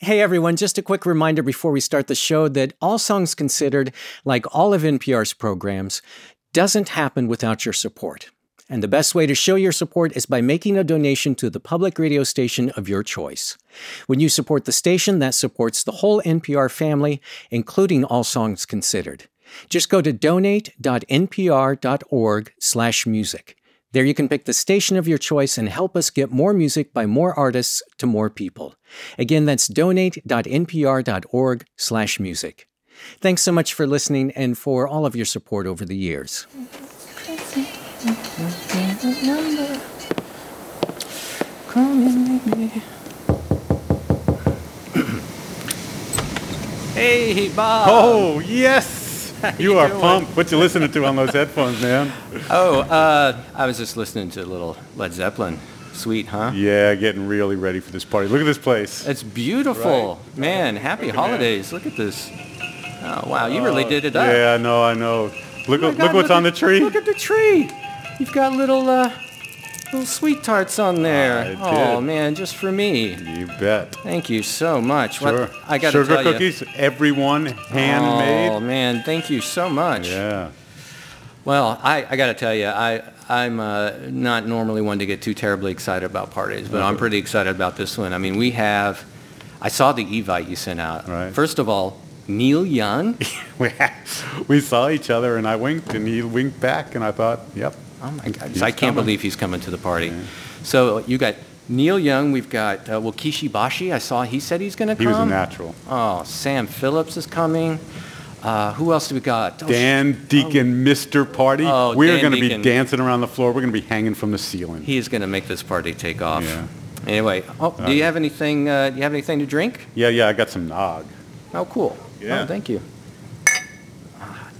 Hey everyone, just a quick reminder before we start the show that All Songs Considered, like all of NPR's programs, doesn't happen without your support. And the best way to show your support is by making a donation to the public radio station of your choice. When you support the station, that supports the whole NPR family, including All Songs Considered. Just go to donate.npr.org/music. There you can pick the station of your choice and help us get more music by more artists to more people. Again, that's donate.npr.org/music. Thanks so much for listening and for all of your support over the years. Hey, Bob. Oh, yes! You are doing? pumped. What you listening to on those headphones, man? Oh, uh, I was just listening to a little Led Zeppelin. Sweet, huh? Yeah, getting really ready for this party. Look at this place. It's beautiful. Man, happy Look at holidays. Look at this. Oh, wow, you really did it up. Yeah, I know, I know. Look, Oh my look God, what's on the tree. Look at the tree. You've got little, uh, little sweet tarts on there. I oh, did. man, just for me. You bet. Thank you so much. What- Sure. I got Sugar tell you. cookies, everyone handmade. Oh, man, thank you so much. Yeah. Well, I, I got to tell you, I, I'm uh, not normally one to get too terribly excited about parties, but I'm pretty excited about this one. I mean, we have, I saw the Evite you sent out. Right. First of all, Neil Young. We saw each other and I winked and he winked back and I thought, yep. Oh my God! He's I can't coming. believe he's coming to the party. So you got Neil Young. We've got uh, well Kishi Bashi. I saw he said he's going to come. He was a natural. Oh, Sam Phillips is coming. Uh, who else do we got? Oh, Dan Deacon, Mr. Party. Oh, We're going to be dancing around the floor. We're going to be hanging from the ceiling. He is going to make this party take off. Yeah. Anyway, oh, do you have anything? Uh, do you have anything to drink? Yeah, yeah, I got some nog. Oh, cool. Yeah. Oh, thank you.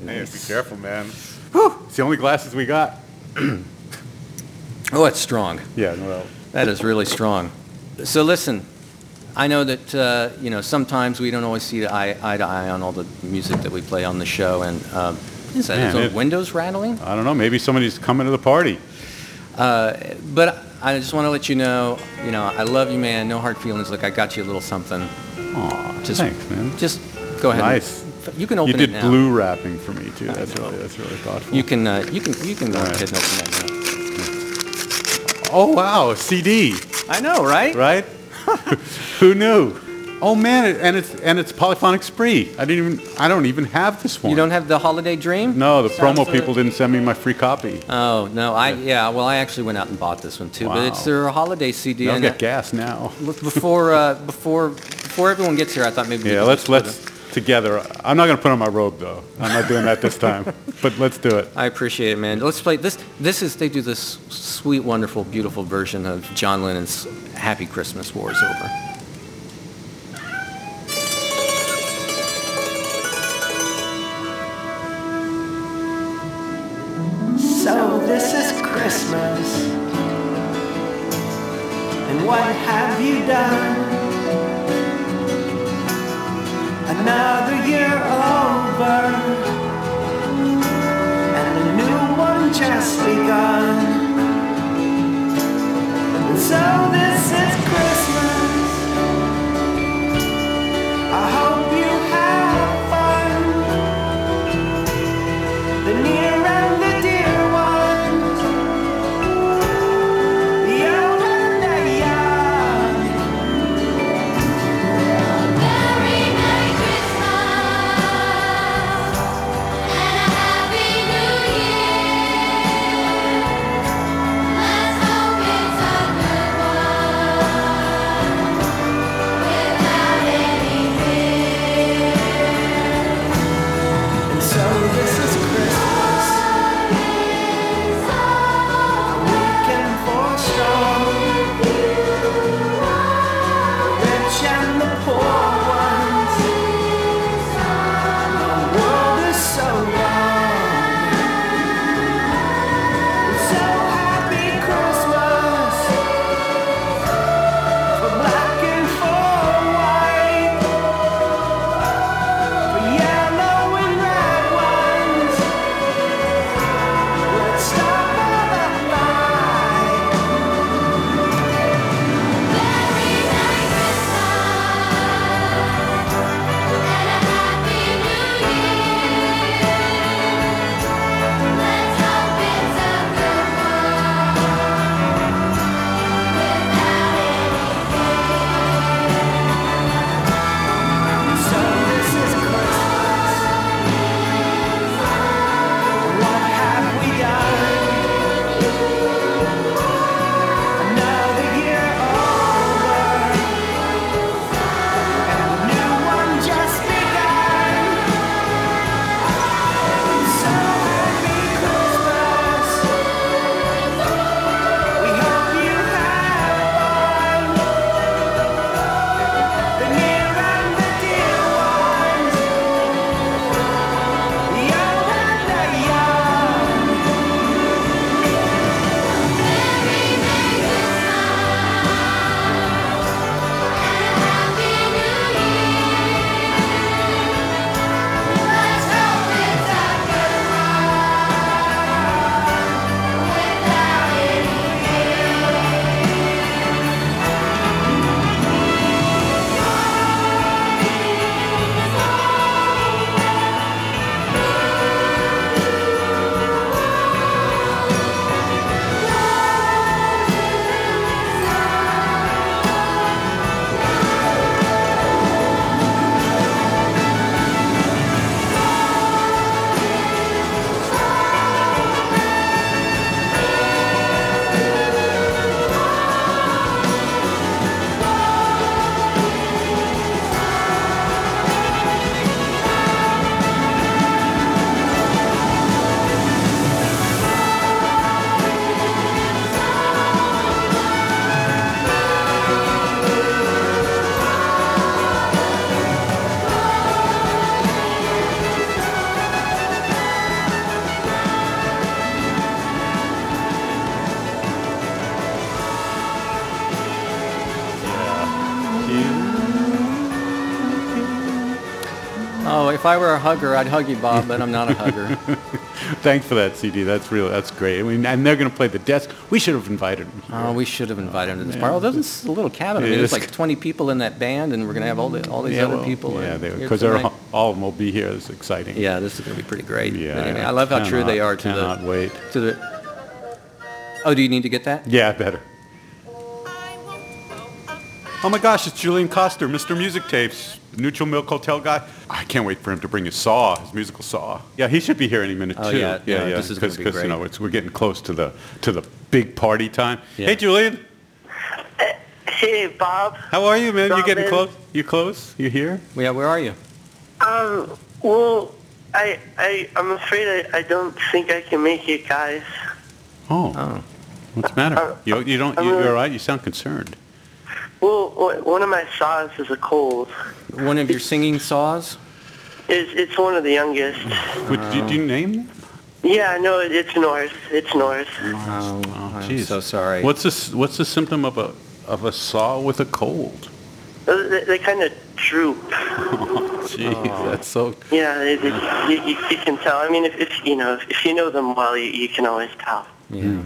Hey, be careful, man. It's the only glasses we got. Oh, it's strong. Yeah, well, That is really strong. So listen, I know that uh, you know sometimes we don't always see eye, eye to eye on all the music that we play on the show, and um, is that Man, is it- windows rattling? I don't know. Maybe somebody's coming to the party. Uh, but I just want to let you know, you know, I love you, man. No hard feelings. Look, I got you a little something. Aw, Just, thanks, man. Just go ahead. and- Nice. you can open You did it now. blue wrapping for me too. That's really that's really thoughtful. You can, uh, you can, you can go All ahead and open that now. oh wow, CD, I know, right? right? Who knew? Oh man, it, and it's and it's polyphonic spree. I didn't even I don't even have this one. You don't have the holiday dream? No, the Sounds promo like- people didn't send me my free copy. Oh no, I yeah. Well, I actually went out and bought this one too, but it's their holiday CD. They'll and get gas now. Before uh, before before everyone gets here, I thought maybe we Yeah, could let's put let's together. I'm not gonna put on my robe though. I'm not doing that this time. But let's do it. I appreciate it, man. Let's play this. This is they do this sweet, wonderful, beautiful version of John Lennon's "Happy Christmas, War is Over." So this is Christmas. And what have you done? Another year over. And a new one just begun. And so this is Christmas. I hope you I were a hugger, I'd hug you, Bob, but I'm not a hugger. Thanks for that CD. That's real. That's great. I mean, and they're going to play the desk. We should have invited them. Oh, we should have invited them to this party. Oh, this is a little cabin. I mean, there's like 20 people in that band, and we're going to have all, the, all these other well, people. Yeah, because they're all, all of them will be here. It's exciting. Yeah, this is going to be pretty great. Yeah, anyway, I love how true they are to cannot the wait. to the. Oh, do you need to get that? Yeah, better. Oh my gosh, it's Julian Koster, Mr. Music Tapes, Neutral Milk Hotel guy. I can't wait for him to bring his saw, his musical saw. Yeah, he should be here any minute Oh, too. yeah, yeah, no, yeah. this is gonna be you know, it's, we're getting close to the to the big party time. Yeah. Hey, Julian, Hey, Bob. how are you, man? You getting Robin. close? You close? You here? Yeah, where are you? Um, well, I, I, I'm afraid I, I don't think I can make it, guys. Oh, Oh, what's the matter? Uh, you, you don't. You, you're all right. You sound concerned. Well, one of my saws is a cold. One of your singing saws? It's, it's one of the youngest. Would, did you name them? Yeah, no, it's North. It's North. Oh, I'm Jeez. so sorry. What's this? What's the symptom of a of a saw with a cold? Uh, They, they kind of droop. Jeez, that's so. Yeah, it, it, you, you, you can tell. I mean, if, if you know, if you know them well, you, you can always tell. Yeah.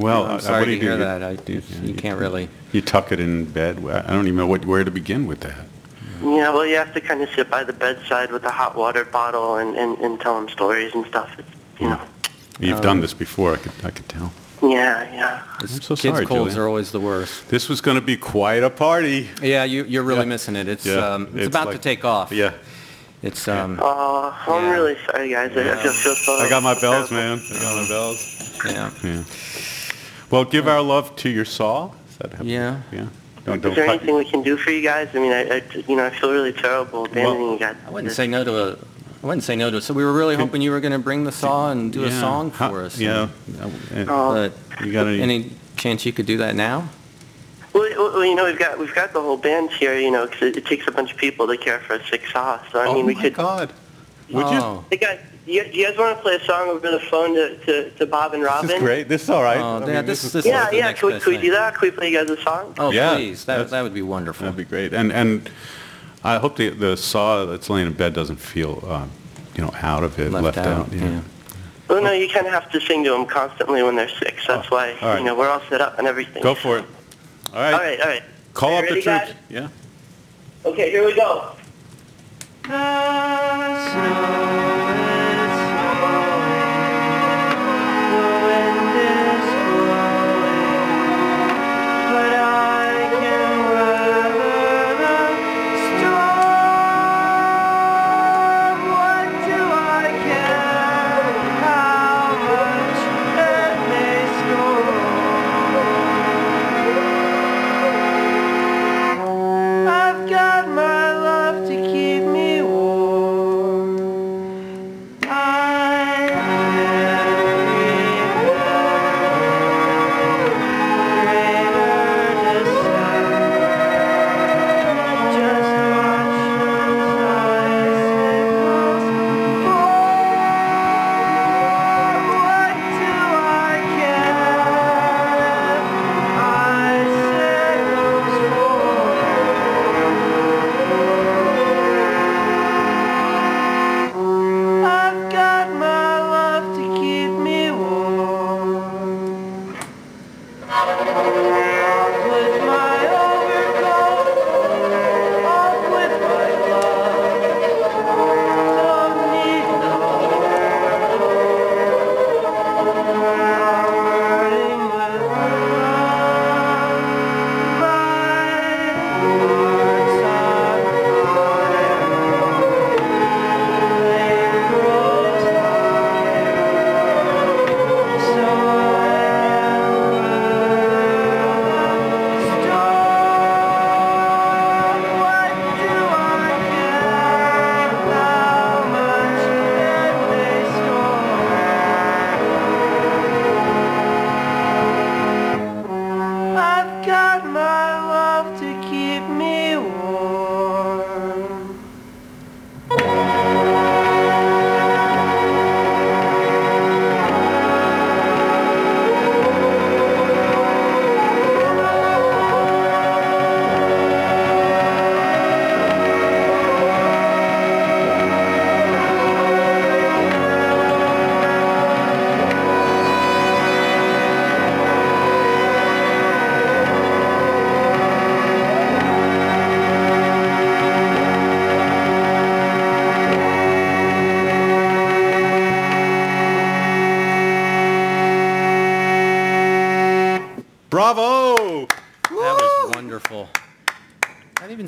Well, I'm uh, sorry what do to you do? hear You- that. I, you- you can't really. You tuck it in bed. I don't even know what, where to begin with that. Yeah, well, you have to kind of sit by the bedside with a hot water bottle and, and, and tell them stories and stuff. It's, you know. You've done this before. I could I could tell. Yeah, yeah. I'm so Kids' sorry, colds Julian. are always the worst. This was going to be quite a party. Yeah, you, you're really Yeah. missing it. It's, Yeah, um, it's, it's about to take off. Yeah, It's um, Oh, I'm Yeah. really sorry, guys. I I just feel so. I got my bells, man. I got my bells. yeah. Yeah. Well, give our love to your saw. Is that how- Yeah. Yeah. Don't, Is don't there cut- anything we can do for you guys? I mean, I, I you know, I feel really terrible abandoning Well, you guys. I wouldn't say no to a. I wouldn't say no to it. So we were really hoping you were going to bring the saw and do a song for us. Yeah. And- Oh. But You got any? any chance you could do that now? Well, well, you know, we've got we've got the whole band here, you know, 'cause it, it takes a bunch of people to care for a sick saw. So I oh mean, we could. Oh my could. God. Would you? oh. Hey guys, do you, do you guys want to play a song over the phone to, to, to Bob and Robin? This is great. This is all right. Oh, I yeah, mean, this- is this- Yeah, the yeah. next Can we, best can we do that? Can we play you guys a song? Oh, Yeah, please. That, that would be wonderful. That'd be great. And and I hope the the saw that's laying in bed doesn't feel uh, you know out of it, left, left, out. Yeah. yeah. Well, no, you kind of have to sing to them constantly when they're sick. So that's why all right. you know we're all set up and everything. Go for it. All right. All right, all right. Call Are up you the troops. guys? Yeah. Okay, here we go.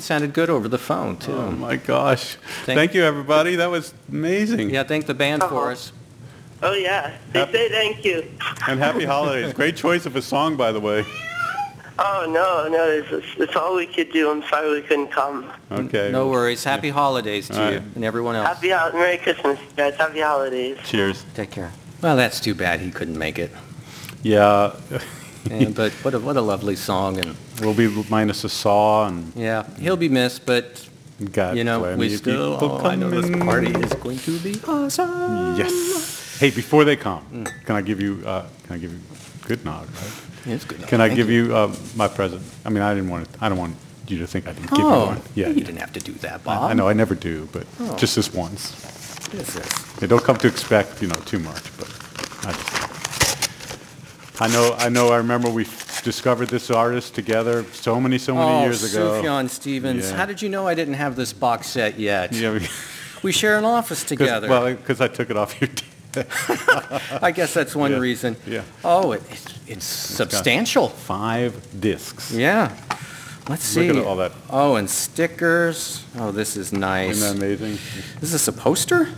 Sounded good over the phone too. Oh my gosh. Thank- Thank, you, everybody. That was amazing. Yeah, thank the band for uh-huh. us. Oh yeah, they Yep. say thank you. And happy holidays. Great choice of a song, by the way. Oh no, no, it's, it's, it's all we could do. I'm sorry we couldn't come. Okay. No worries. Happy holidays to All you right. and everyone else. Happy hol- Merry Christmas, guys. Happy holidays. Cheers. Take care. Well, that's too bad he couldn't make it. Yeah. And, but what a, what a lovely song, and We'll be minus a saw and yeah, he'll be missed. But you know, we still. Oh, I know this party is going to be awesome. Yes. Hey, before they come, can I give you? Uh, can I give you? Good nod, right? It's good. Can I Thank give you, uh, my present? I mean, I didn't want to. I don't want you to think I didn't give you Oh, one. Yeah. you yeah. didn't have to do that, Bob. I know. I never do, but Oh. just this once. This is- They don't come to expect, you know, too much, but I just, I know, I know, I remember we discovered this artist together so many, so many Oh, years ago. Sufjan Stevens. Yeah. How did you know I didn't have this box set yet? Yeah, we- share an office together. Well, because I took it off your, desk. I guess that's one Yeah, reason. yeah. Oh, it, it's, it's substantial. five discs. Yeah. Let's see. Look at all that. Oh, and stickers. Oh, this is nice. Isn't that amazing? Is this a poster?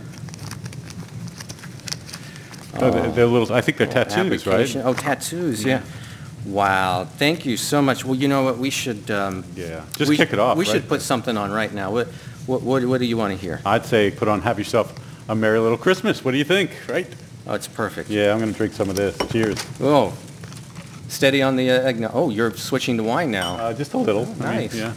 Oh, they're, they're little, I think they're oh, tattoos, right? Oh, tattoos, yeah. Wow, thank you so much. Well, you know what, we should... um, Yeah, just we- kick it off, We should right? put something on right now. What, what, what what do you want to hear? I'd say put on Have Yourself a Merry Little Christmas. What do you think, right? Oh, it's perfect. Yeah, I'm going to drink some of this. Cheers. Oh, steady on the uh, eggnog. Oh, you're switching to wine now. Uh, just a little. I mean, nice. Yeah.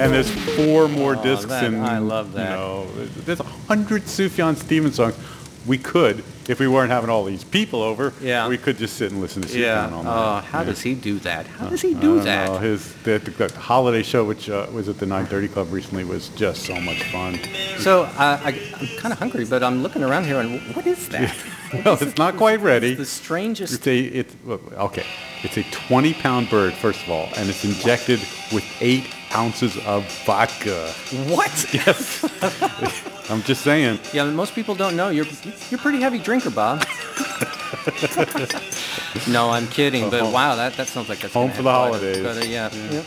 And there's four more discs that- in. I love that. No, there's a hundred Sufjan Stevens songs. We could, if we weren't having all these people over. Yeah. We could just sit and listen to Sufjan Yeah. all Oh, night. how Yeah. does he do that? How does he I do don't that? know. His the, the, the holiday show, which uh, was at the 9:30 Club recently, was just so much fun. So uh, I, I'm kind of hungry, but I'm looking around here, and what is that? well, it's not quite ready. the strangest. It's a it's okay. It's a 20 pound bird first of all, and it's injected with eight ounces of vodka. What? Yes, I'm just saying. Yeah, most people don't know. You're you're a pretty heavy drinker, Bob. no, I'm kidding. But uh-huh. wow, that, that sounds like that's Home for the have quite a- holidays. quite a- uh, yeah. yeah.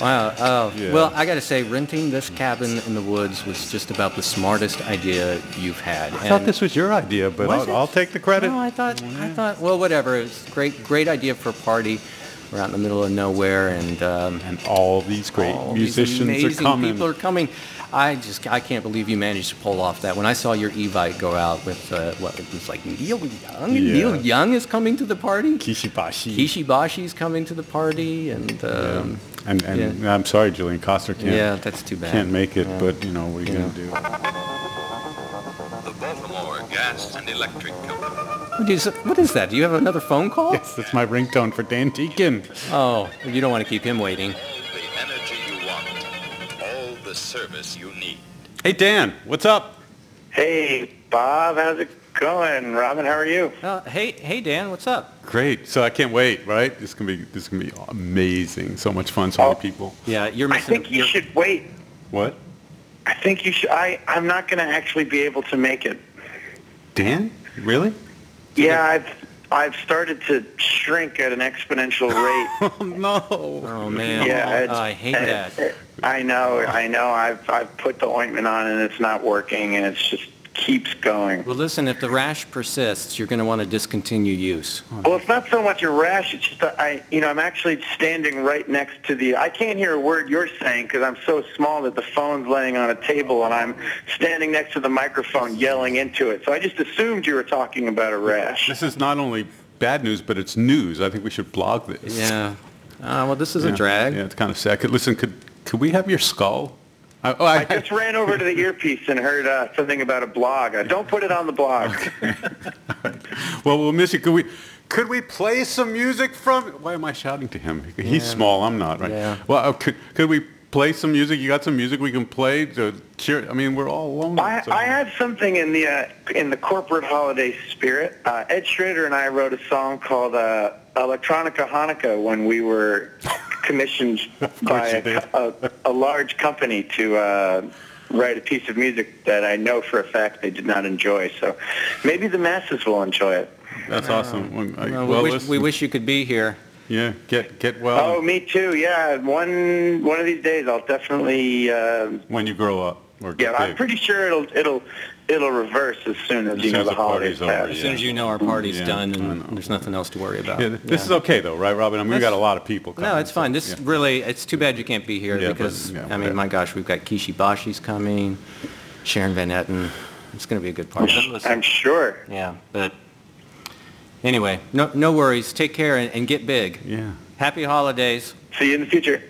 wow. Oh. Yeah. Well, I got to say, renting this cabin in the woods was just about the smartest idea you've had. I thought this was your idea, but I'll. I'll take the credit. No, I thought I thought well, whatever. It was great great idea for a party. We're out in the middle of nowhere, and um, and all these great all these musicians are coming. People are coming. I just I can't believe you managed to pull off that. When I saw your Evite go out with uh, what it was like Neil Young. Yeah. Neil Young is coming to the party. Kishibashi. Kishi is coming to the party, and Yeah. um, and and yeah. I'm sorry, Julian Koster can't. yeah, that's too bad. Can't make it, Yeah. but you know what are you Yeah. gonna do? The Baltimore Gas and Electric Company. What is, what is that? Do you have another phone call? Yes, that's my ringtone for Dan Deacon. Oh, you don't want to keep him waiting. The energy you want. All the service you need. Hey Dan, what's up? Hey, Bob, how's it going? Robin, how are you? Uh, hey, hey, Dan, what's up? Great. So I can't wait. Right? This can be this can be amazing. So much fun. So many Oh. people. Yeah, you're Missing I think you you're- should wait. What? I think you should. I, I'm not going to actually be able to make it. Dan? Really? Yeah, I've I've started to shrink at an exponential rate. Oh no. Oh man, yeah, oh, it's- I hate that. I know, I know. I've I've put the ointment on and it's not working, and it's just keeps going. Well, listen, if the rash persists, you're going to want to discontinue use. Well, it's not so much a rash. It's just that I, you know, I'm actually standing right next to the. I can't hear a word you're saying because I'm so small that the phone's laying on a table and I'm standing next to the microphone yelling into it. So I just assumed you were talking about a rash. This is not only bad news, but it's news. I think we should blog this. Yeah. Uh, well, this is Yeah. a drag. Yeah, it's kind of sad. Could, listen, could could we have your skull? I, oh, I just ran over to the earpiece and heard uh, something about a blog. Uh, don't put it on the blog. well, we'll miss you. Could we? Could we play some music from? Why am I shouting to him? He's Yeah. small. I'm not. Right. Yeah. Well, uh, could, could we play some music? You got some music we can play to cheer? I mean, we're all alone. I, so- I had something in the uh, in the corporate holiday spirit. Uh, Ed Schrader and I wrote a song called uh, "Electronica Hanukkah" when we were commissioned by a, a, a large company to uh, write a piece of music that I know for a fact they did not enjoy. So maybe the masses will enjoy it. That's awesome. Well, I- Well, well, we, wish, we wish you could be here. Yeah, get get well Oh, me too. Yeah, one one of these days I'll definitely. Uh, when you grow up or get yeah, I'm pretty sure it'll it'll it'll reverse as soon as, As you soon know as the the party's holidays over, pass. As soon as you know our party's Yeah, done and there's nothing else to worry about. Yeah, this is okay though, right, Robin? I mean, we've got a lot of people. Coming, No, it's fine. so, This yeah. really, it's too bad you can't be here Yeah, but, because, yeah, I mean, but- my gosh, we've got Kishi Bashi's coming, Sharon Van Etten. It's going to be a good party. I'm sure. Yeah, but anyway, no, no worries. Take care and, and get big. Yeah. Happy holidays. See you in the future.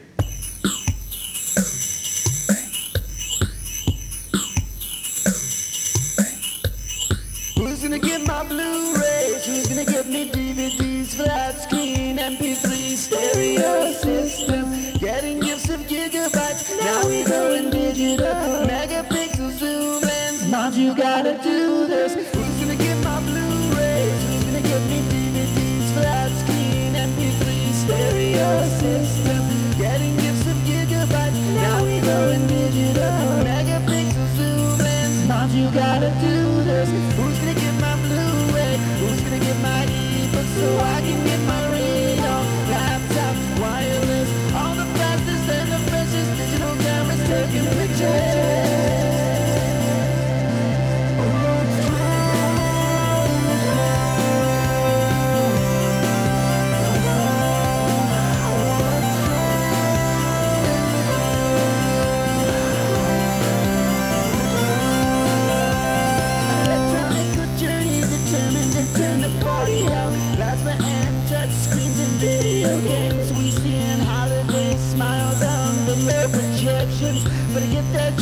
Me DVDs, flat screen, MP3 stereo system? Getting gifts of gigabytes. Now we going digital. Megapixel zoom lens. Mom, you gotta do this. Who's gonna get my Blu-rays? Who's gonna get me DVDs, flat screen, MP3 stereo system? Getting gifts of gigabytes. Now we going digital. Zoom Mom, you gotta do this. Who's gonna get my Blu-ray? Who's gonna get my ebook so I can get my radio, laptop, wireless, all the fastest and the freshest digital cameras taking pictures.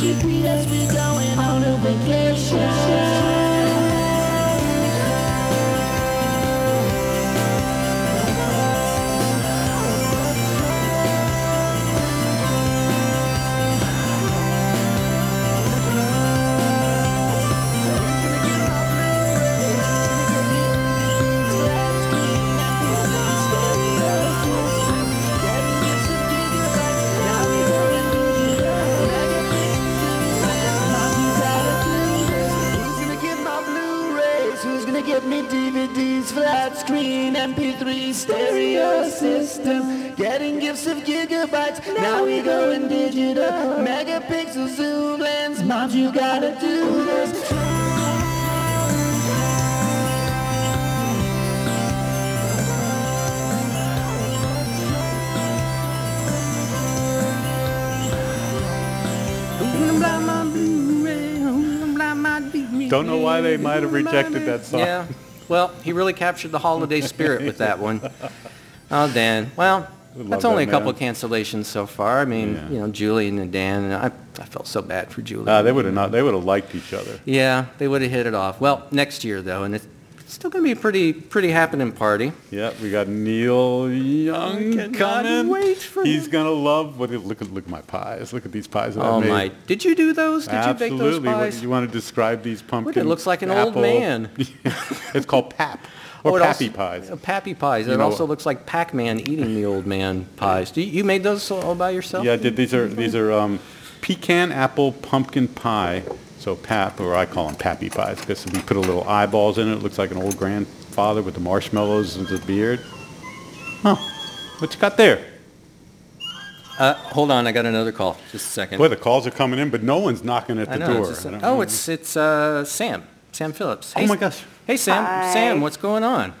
Get that GPS, we going on a vacation. Stereo system? Getting gifts of gigabytes. Now we going digital. Megapixel zoom lens. Mom, you gotta do this. Don't know why they might have rejected that song. Yeah. Well, he really captured the holiday spirit with that one. Oh, Dan. Well, that's only a couple of cancellations so far. I mean, Yeah. you know, Julian and Dan. And I, I felt so bad for Julian. Uh, they would have not. They would have liked each other. Yeah, they would have hit it off. Well, next year though, and it's still going to be a pretty pretty happening party. Yeah, we got Neil Young coming. wait for He's him. gonna love what. Look at look at my pies. Look at these pies that I Oh made. my! Did you do those? Did Absolutely. you bake those What- pies? you want to describe these pumpkin? It looks like an old man. it's called pap Oh, or it pappy also- pies. uh, Pappy pies. You it know- also looks like Pac-Man eating the old man pies. Do you, you made those all by yourself? Yeah, I did. These are these are um, pecan apple pumpkin pie. So pap, or I call them pappy pies, because we put a little eyeballs in it. It looks like an old grandfather with the marshmallows and the beard. Huh? What you got there? Uh, hold on, I got another call. Just a second. Boy, the calls are coming in, but no one's knocking at I the know. door. It's just- oh, know. it's it's uh, Sam. Sam Phillips. Oh Hey, my gosh. Hey Sam. Hi. Sam, what's going on?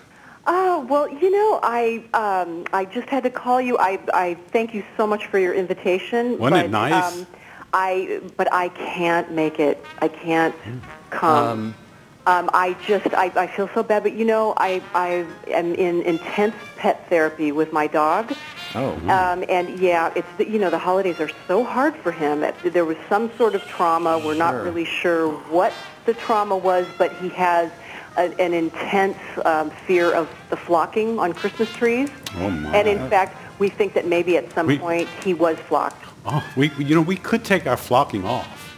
Oh, well, you know, I um, I just had to call you. I, I thank you so much for your invitation. Wasn't it nice? Um, I but I can't make it. I can't come. Um, um, I just I, I feel so bad, but you know I I am in intense pet therapy with my dog. Oh. Um, and yeah, it's the, you know the holidays are so hard for him. There was some sort of trauma. We're not really sure what the trauma was, but he has a, an intense um, fear of the flocking on Christmas trees. Oh, my. And in fact, we think that maybe at some We- point he was flocked. Oh, we you know we could take our flocking off.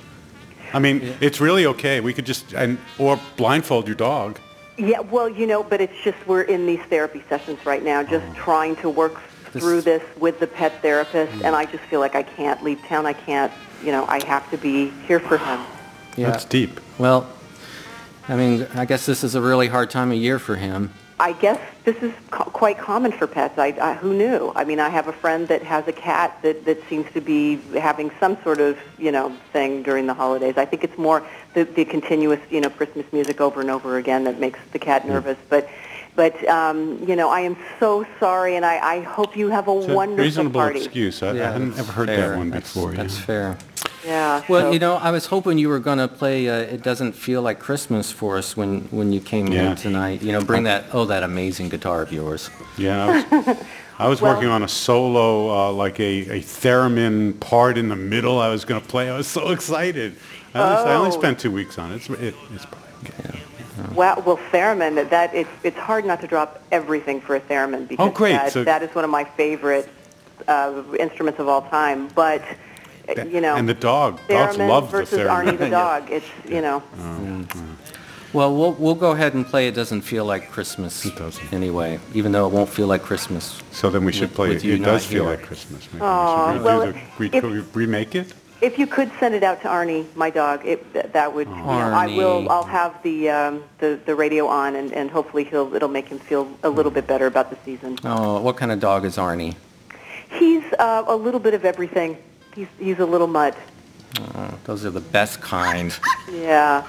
I mean, it's really okay. We could just and or blindfold your dog. Yeah, well, you know, but it's just we're in these therapy sessions right now, just Oh. trying to work through this with the pet therapist, Hmm. and I just feel like I can't leave town. I can't, you know, I have to be here for him. Yeah. That's deep. Well, I mean, I guess this is a really hard time of year for him. I guess this is co- quite common for pets. I, I, who knew? I mean, I have a friend that has a cat that, that seems to be having some sort of, you know, thing during the holidays. I think it's more the, the continuous, you know, Christmas music over and over again that makes the cat nervous. But, but um, you know, I am so sorry, and I, I hope you have a It's a wonderful reasonable party. excuse. I, I hadn't ever heard fair. that one That's- before. That's yeah. fair. Yeah. Well, so- you know, I was hoping you were going to play uh, "It Doesn't Feel Like Christmas" for us when when you came Yeah. in tonight. You know, bring that oh that amazing guitar of yours. Yeah, I was, I was Well- working on a solo, uh, like a, a theremin part in the middle. I was going to play. I was so excited. I only, I only Oh. spent two weeks on it. It's, it, it's okay. Wow, well, theremin, that- that it's it's hard not to drop everything for a theremin because Oh, great. That, So- that is one of my favorite uh, instruments of all time. But you know, and the dog. Dogs theremin love the versus theremin. Arnie the dog. It's you know, Well, we'll we'll go ahead and play "It Doesn't Feel Like Christmas" It doesn't. anyway, even though it won't feel like Christmas. So then we should With- play with it. It does feel here. like Christmas. Maybe Aw, we should redo well, the, re- if- re- remake it. if you could send it out to Arnie, my dog, it, that- that would. You know, I will. I'll have the um, the the radio on, and, and hopefully he'll it'll make him feel a little bit better about the season. Oh, what kind of dog is Arnie? He's uh, a little bit of everything. He's he's a little mutt. Oh, those are the best kind. Yeah.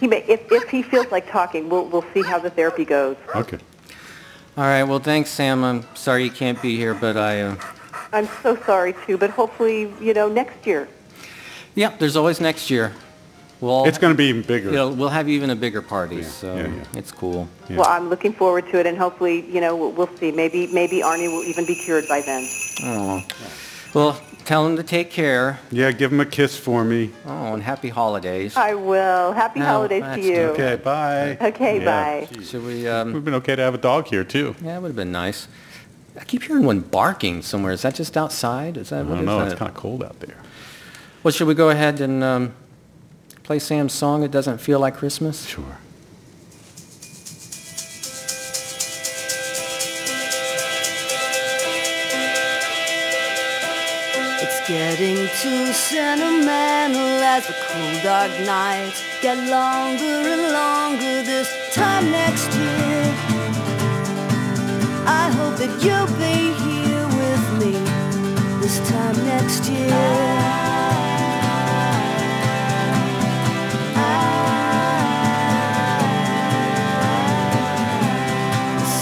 He may, if, if he feels like talking, we'll, we'll see how the therapy goes. Okay. All right. Well, thanks, Sam. I'm sorry you can't be here, but I. Uh, I'm so sorry too, but hopefully, you know, next year. yeah, there's always next year. We'll It's going to be even bigger. you know, we'll have even a bigger party, so yeah, yeah. it's cool. Yeah. Well, I'm looking forward to it, and hopefully, you know, we'll, we'll see. Maybe maybe Arnie will even be cured by then. Oh. Well, tell him to take care. Yeah, give him a kiss for me. Oh, and happy holidays. I will. Happy No, holidays to you. Okay, bye. Okay, Yeah, bye. geez. Should we? It Um, would have been okay to have a dog here too. yeah, it would have been nice. I keep hearing one barking somewhere. Is that just outside? Is that I what don't is know. that? It's kind of cold out there. Well, should we go ahead and um, play Sam's song? It doesn't feel like Christmas. Sure. It's getting too sentimental as the cold dark nights get longer and longer this time next year. I hope that you'll be here with me this time next year.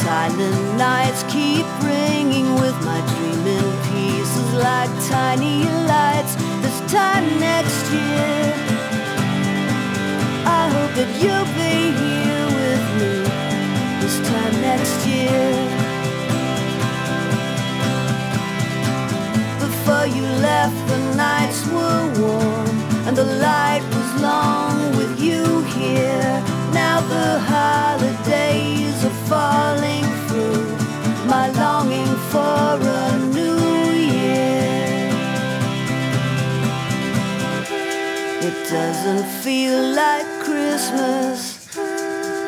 Silent nights keep ringing with my dreaming pieces like tiny lights this time next year. I hope that you'll be here with me this time next year. Before you left, the nights were warm and the light was long you here. Now the holidays are falling through my longing for a new year. It doesn't feel like Christmas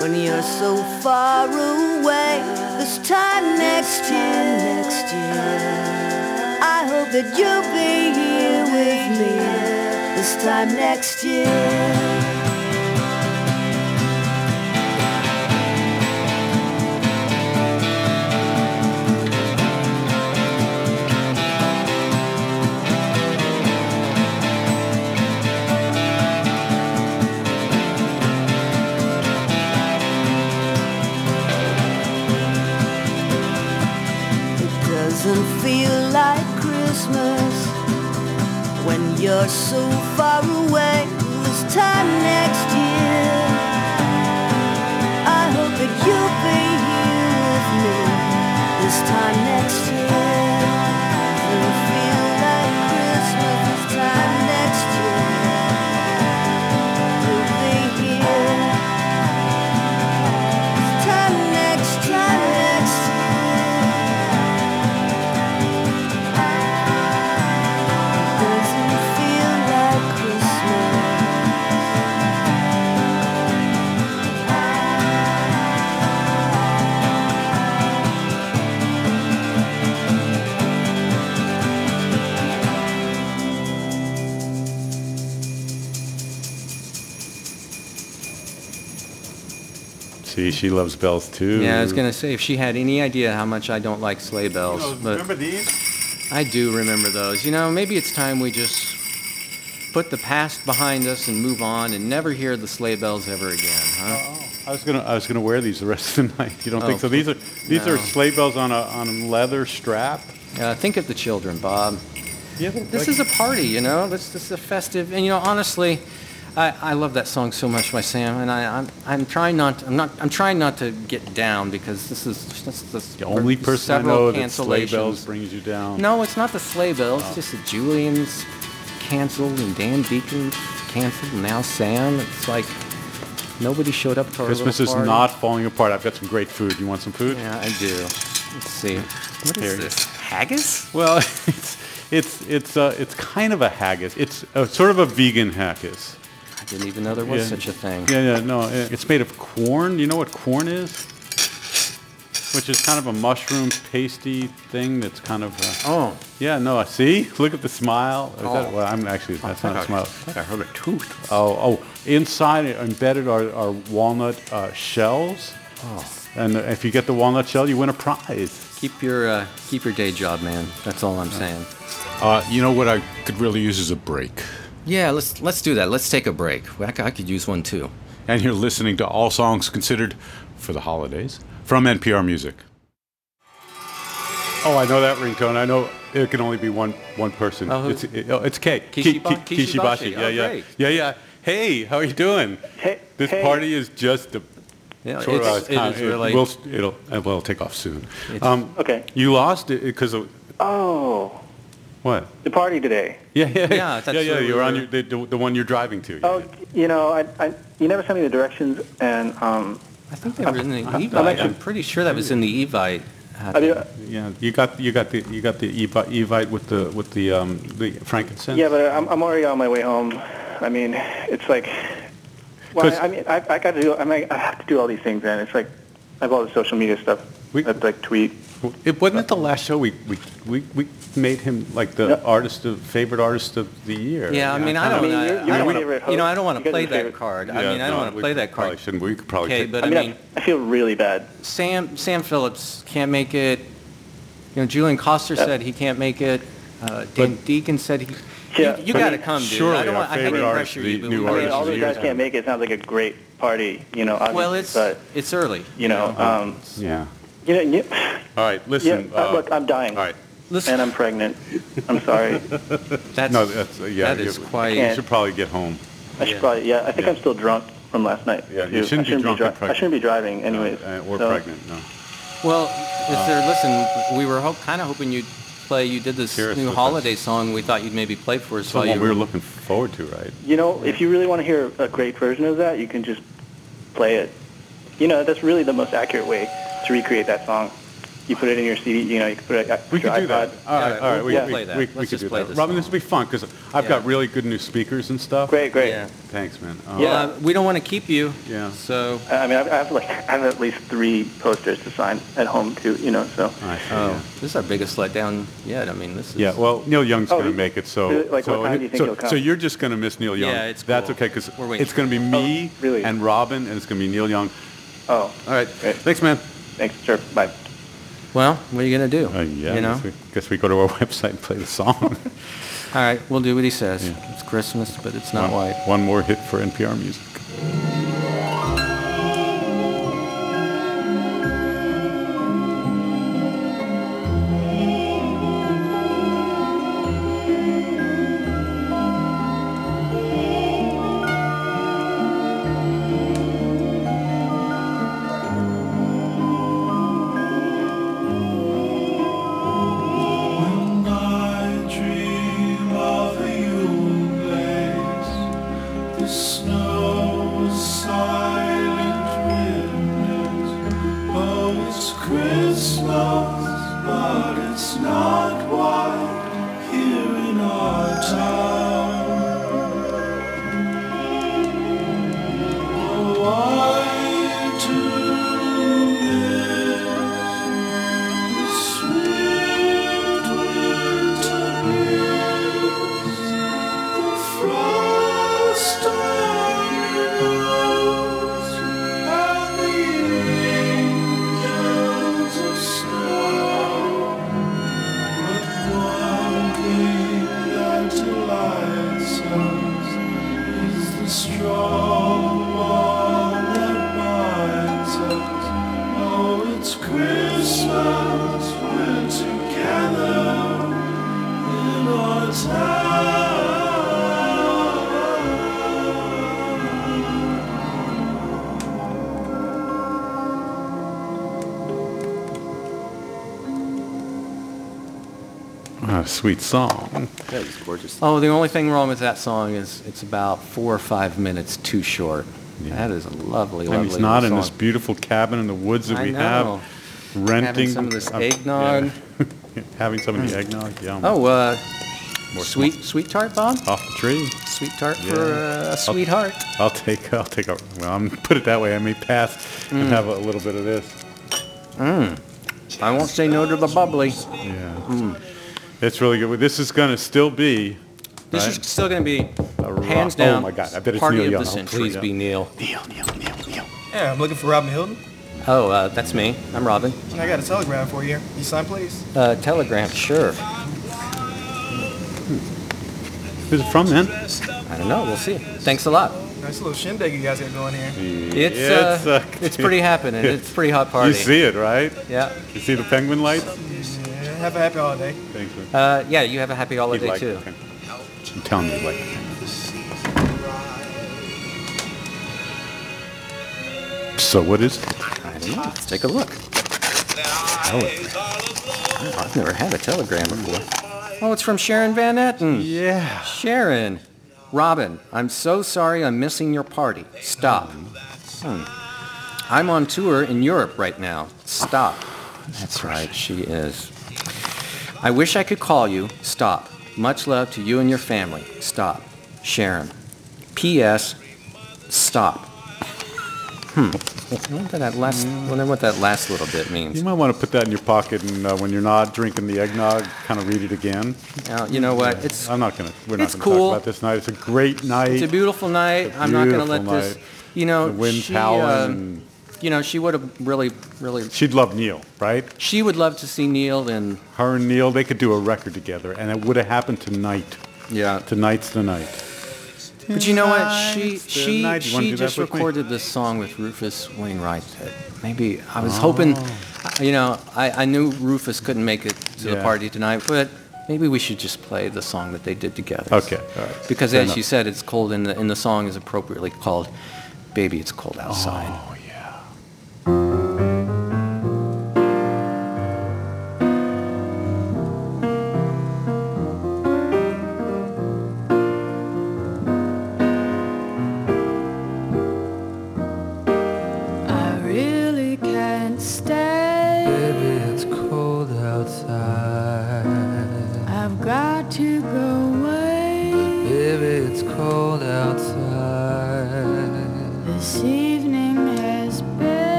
when you're so far away. This time next year, next year. I hope that you'll be here with me this time next year. Doesn't feel like Christmas when you're so far away this time next year. I hope that you'll be here with me this time next year. See, she loves bells too. Yeah, I was gonna say if she had any idea how much I don't like sleigh bells, but remember these? I do remember those. You know, maybe it's time we just put the past behind us and move on and never hear the sleigh bells ever again, huh? Oh, I was gonna, I was gonna wear these the rest of the night. You don't Oh, think so? These are, these are sleigh bells on a, on a leather strap. Uh, think of the children, Bob. Yeah, This is a party, you know. This, this is a festive, and you know, honestly, I, I love that song so much by Sam, and I, I'm, I'm trying not, I'm not, I'm trying not to get down because this is this, this, the only person I know that sleigh bells brings you down. No, it's not the sleigh bells. Oh. It's just that Julian's canceled and Dan Deacon canceled, and now Sam. It's like nobody showed up to our Christmas little is party. not falling apart. I've got some great food. You want some food? Yeah, I do. Let's see. What Here. is this? Haggis? Well, it's it's it's uh, it's kind of a haggis. It's uh, sort of a vegan haggis. I didn't even know there was Yeah. such a thing. Yeah, yeah, no, it's made of corn. You know what corn is? Which is kind of a mushroom pasty thing that's kind of. Uh, Oh, yeah, no, see? Look at the smile. Is that- Oh. well, I'm actually, that's not a smile. I think I heard a tooth. Oh, oh, inside it, embedded are, are walnut uh, shells. Oh. And if you get the walnut shell, you win a prize. Keep your uh, keep your day job, man. That's all I'm saying. Uh, you know what I could really use is a break. Yeah, let's let's do that. Let's take a break. I could use one too. And you're listening to All Songs Considered for the Holidays from NPR Music. Oh, I know that ringtone. I know it can only be one one person. Oh, who? it's it, oh, it's Kate. Kishiba- Ki- Ki- Kishi Bashi. Yeah, Oh, yeah, great. yeah, yeah. Hey, how are you doing? Hey, This hey. party is just a. Yeah, sort of- it's- it's it kind is of- really- will, it'll uh, well it'll take off soon. Um, Okay. You lost it because of. Oh, What? the party today. Yeah, yeah, Yeah, that's yeah, yeah. where You're on your, the, the, the one you're driving to. Oh, you know, I, I, you never sent me the directions, and um, I think they were in the I'm Evite. actually- I'm pretty sure that was in the Evite. I mean, Yeah, you got you got the you got the Evi- Evite with the with the um the frankincense. yeah, but I'm, I'm already on my way home. I mean, it's like, well, 'Cause- I, I mean, I, I got to do, I mean, I have to do all these things, and it's like, I have all the social media stuff. We- I have to, like tweet. It wasn't it the last show we we, we, we made him like the Yep. artist of favorite artist of the year. Yeah, I mean, I don't, mean, I, you're- you're don't my wanna- you know. I don't want You to guys play are that favorite- card. I Yeah, mean, I no, don't want to we play that Probably card. shouldn't. We could probably. Okay, take- but I I mean, mean, I, I feel really bad. Sam Sam Phillips can't make it. You know, Julian Koster said he can't make it. Uh, Dan Deacon said he. Yeah, you, you but got to come, dude. surely I don't our want. I hate favorite to artist, pressure the you, but new we I mean, artist all of those the guys can't make it. It sounds like a great party, you know. Well, obviously, it's but it's early. you know, um, Yeah. you know, you, All right. yeah. Listen. uh, look, I'm dying, All right. Listen, and I'm pregnant. I'm sorry. that's No, that's uh, yeah. that is you- quite. You should probably get home. I should Yeah. probably, yeah. I think Yeah. I'm still drunk from last night. Yeah, you too. shouldn't I be drunk and I shouldn't be driving, anyways. Uh, or so- pregnant. No. Well, is there? Listen, we were hope, kind of hoping you'd play. You did this new with holiday song. We thought you'd maybe play for us So while you we were looking forward to, right? You know, if you really want to hear a great version of that, you can just play it. You know, that's really the most accurate way to recreate that song. You put it in your CD, you know, you can put it on We your could do that. All right, Yeah, all right. we'll- we, we'll we, play that. We, Let's could just do play that. this Robin, song. this will be fun because I've Yeah. got really good new speakers and stuff. Great, great. Yeah. Thanks, man. Um, Yeah. Uh, we don't want to keep you. Yeah. So. I mean, I I have like I have at least three posters to sign at home too. You know, so I see, Oh, yeah. this is our biggest letdown yet. I mean, this is. Yeah, well, Neil Young's Oh, going to he- make it, so really? Like, so, what time do you think so, he'll come? so you're just going to miss Neil Young. Yeah, it's That's cool. okay because We're waiting it's going to be me Oh, really? and Robin, and it's going to be Neil Young. oh, All right, Great. thanks, man. thanks, sure, bye. Well, what are you gonna do? Uh, yeah, You know. guess, we, guess we go to our website and play the song. All right, we'll do what he says. It's Christmas, but it's not one, white. one more hit for NPR music. Sweet song. That is gorgeous. Oh, the only thing wrong with that song is it's about four or five minutes too short. That is a lovely, lovely And he's not in song. this beautiful cabin in the woods that I we know. have, renting having some of this uh, eggnog. yeah. having some of the eggnog. Yum. Oh, uh, More sweet, sweet tart, Bob? off the tree. Sweet tart Yeah. for uh, a sweetheart. I'll take. I'll take a. Well, I'm put it that way. I may pass Mm. and have a little bit of this. I won't say no to the bubbly. Yeah. Mm. It's really good. This is going to still be. This right? is still going to be rock- hands oh down. my God, I bet it's party Neil of Young. the Oh, century. please Please be be Neil. Neil, Neil, Neil, Neil. Yeah, I'm looking for Robin Hilton. Oh, uh, that's me. I'm Robin. I got a telegram for you. You sign, please. Uh, Telegram, sure. Who's it from, man? I don't know. We'll see. Thanks a lot. Nice little shindig you guys got going here. It's Yeah, uh, it's pretty happening. It's a pretty hot party. You see it, right? Yeah. You see the penguin lights? Yeah, have a happy holiday. Thanks, man. Uh, yeah. You have a happy holiday like too. the penguin. I'm telling you, like. So what is it? I don't know. Let's take a look. Tell it. Oh, I've never had a telegram before. Oh, it's from Sharon Van Etten. Yeah. Sharon. Robin, I'm so sorry I'm missing your party. Stop. Hmm. I'm on tour in Europe right now. Stop. That's right, she is. I wish I could call you. Stop. Much love to you and your family. Stop. Sharon. P.S. Stop. Hmm. I wonder that last. I Wonder what that last little bit means. You might want to put that in your pocket, and uh, when you're not drinking the eggnog, kind of read it again. Now, you know what? It's I'm not gonna. We're not gonna cool. talk about this night. It's a great night. It's a beautiful night. A I'm not going to let beautiful this. You know, The wind's she, uh, and- you know, she would have really, really. She'd love Neil, right? She would love to see Neil and. Her and Neil, they could do a record together, and it would have happened tonight. Yeah. Tonight's the night. But you know what? She she she just me? recorded this song with Rufus Wainwright. that Maybe I was hoping, oh. you know, I, I knew Rufus couldn't make it to the party tonight, but maybe we should just play the song that they did together. Okay, all right. Because Fair as enough. you said, it's cold, and the, and the song is appropriately called "Baby, It's Cold Outside." Oh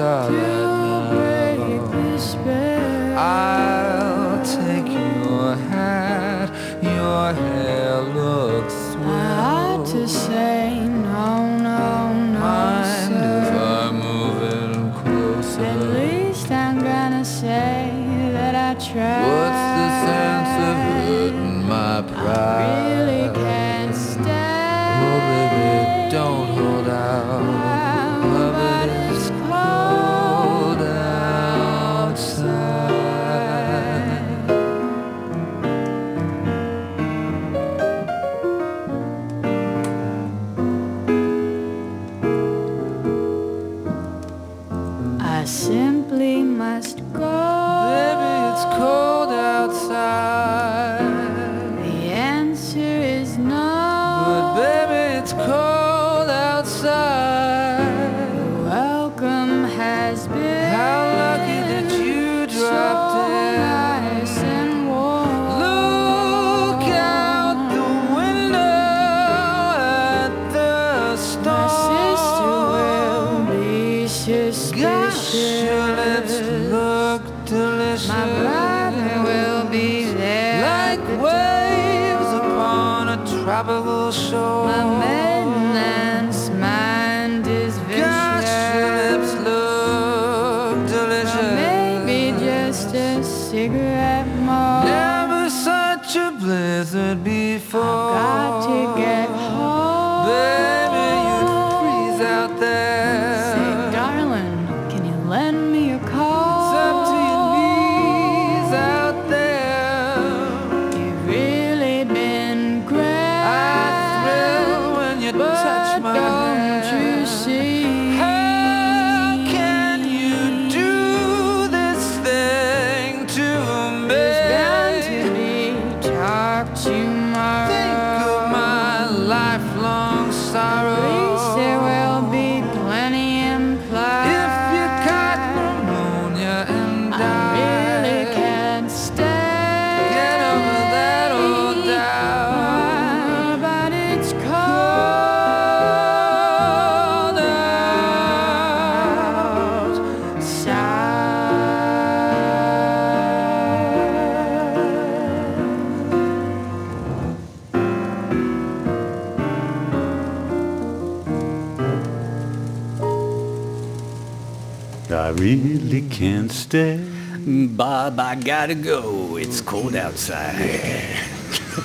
starlight Bob, I gotta go. It's cold outside.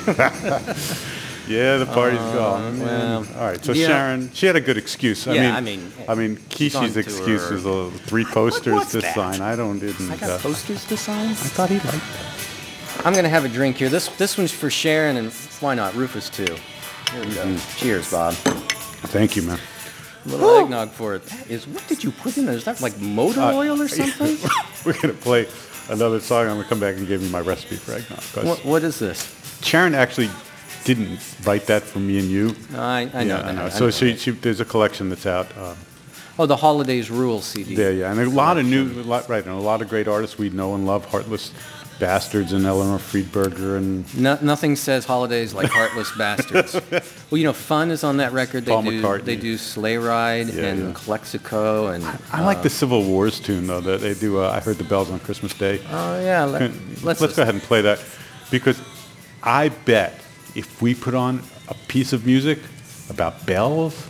Yeah, the party's uh, gone. Well, All right, So yeah. Sharon, she had a good excuse. I Yeah, mean, I mean, I mean, Kishi's excuse was is a three posters what's to that? sign. I don't didn't. I got uh, posters to sign. I thought he liked that. I'm gonna have a drink here. This this one's for Sharon, and why not Rufus too? Here we go. Cheers, Bob. Thank you, man. A little eggnog for it. That is what did you put in there? Is that like motor Uh, oil or something? We're gonna play another song. I'm gonna come back and give you my recipe for eggnog. 'cause what, what is this? Sharon actually didn't write that for me and you. I, I know. yeah, I know. I So know. she, she, there's a collection that's out. Um, oh, the Holidays Rule CD. there, yeah, and a lot of new, a lot, right, and a lot of great artists we know and love. Heartless Bastards and Eleanor Friedberger and No, nothing says holidays like Heartless Bastards. Well, you know, Fun is on that record. They Paul do McCartney. they do Sleigh Ride Yeah, and yeah. Calexico and. I like uh, the Civil Wars tune though. That they do. Uh, I heard the bells on Christmas Day. Oh yeah, let, let's let's go ahead and play that because I bet if we put on a piece of music about bells,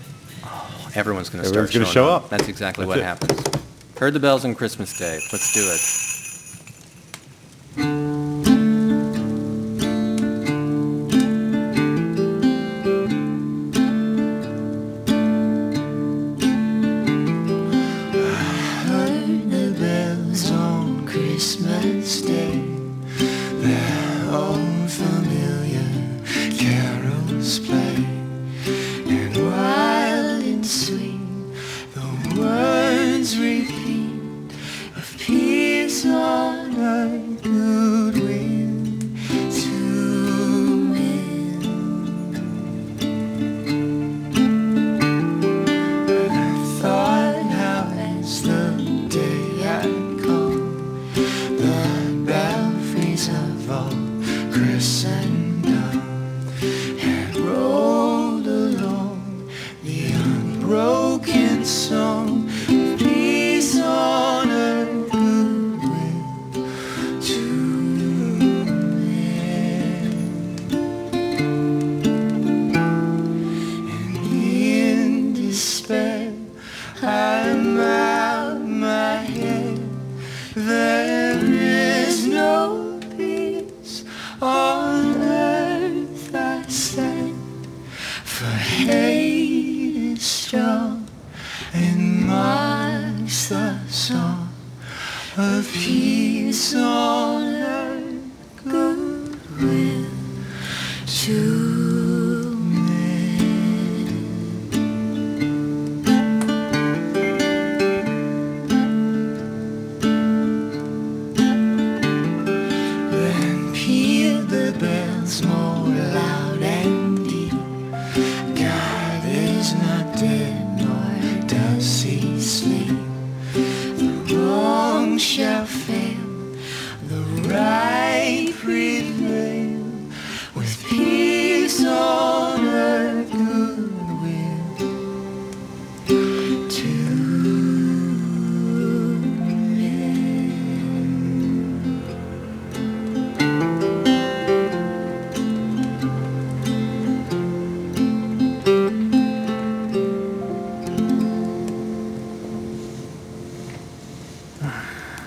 Everyone's going to start Everyone's gonna showing show up. up. That's exactly That's what it. happens. Heard the bells on Christmas Day. Let's do it. Heard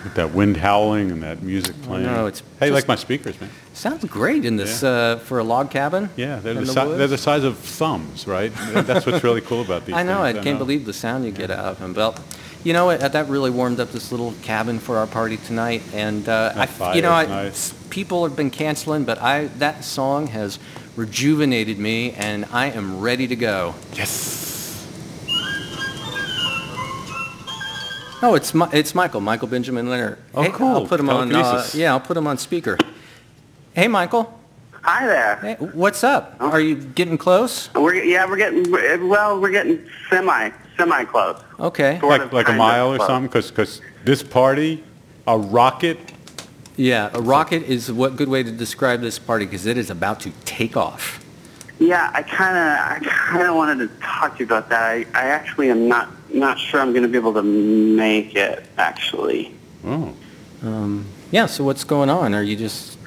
with that wind howling and that music playing. know, it's hey, you just- like my speakers, man? Sounds great in this uh, for a log cabin. Yeah, they're in the, si- they're the size of thumbs, right? That's what's really cool about these. I know. I things, can't believe the sound you get out of them. Well, you know what? That really warmed up this little cabin for our party tonight. And uh, That I, you know, I, nice. people have been canceling, but I that song has rejuvenated me, and I am ready to go. Yes. Oh, it's Mi- it's Michael, Michael Benjamin Lerner. Oh, hey, cool. I'll put him on. Uh, Telekinesis. yeah, I'll put him on speaker. Hey, Michael. Hi there. Hey, what's up? Are you getting close? We're yeah, we're getting well, we're getting semi semi close. Okay. Sort Like of, like a kind mile or close. something, because this party, a rocket. Yeah, a rocket is what good way to describe this party because it is about to take off. Yeah, I kind of I kind of wanted to talk to you about that. I, I actually am not not sure I'm going to be able to make it. Actually, Oh, Um, yeah. So what's going on? Are you just?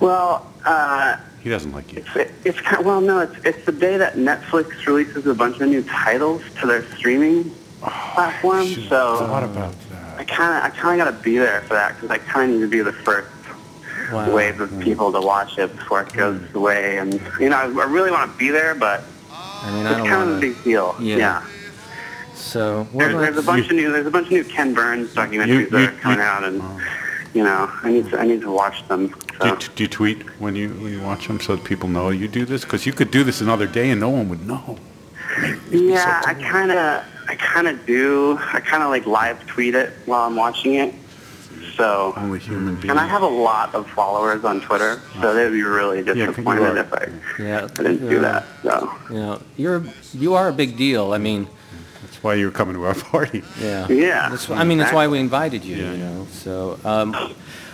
well, uh, he doesn't like you. it's it's kind well, no, it's it's the day that Netflix releases a bunch of new titles to their streaming platform. Thought So about that. I kind of I kind of got to be there for that because I kind of need to be the first Wow. wave of hmm. people to watch it before it goes hmm. away. And you know, I, I really want to be there, but I mean, I it's don't kind of a big deal. Yeah. Yeah. So There's, there's a bunch of new there's a bunch of new Ken Burns documentaries You- that you- are coming out, and oh. you know, I need to I need to watch them. Do you, do you tweet when you when you watch them so that people know you do this? Because you could do this another day and no one would know. Yeah, I kind of, I kind of do. I kind of like live tweet it while I'm watching it. So, only human beings. and I have a lot of followers on Twitter, so they'd be really you disappointed are. if I, yeah, I didn't do that. So, You know, you're you are a big deal. I mean, That's why you're coming to our party. yeah, Yeah, That's, I mean, that's why we invited you. You know, so um,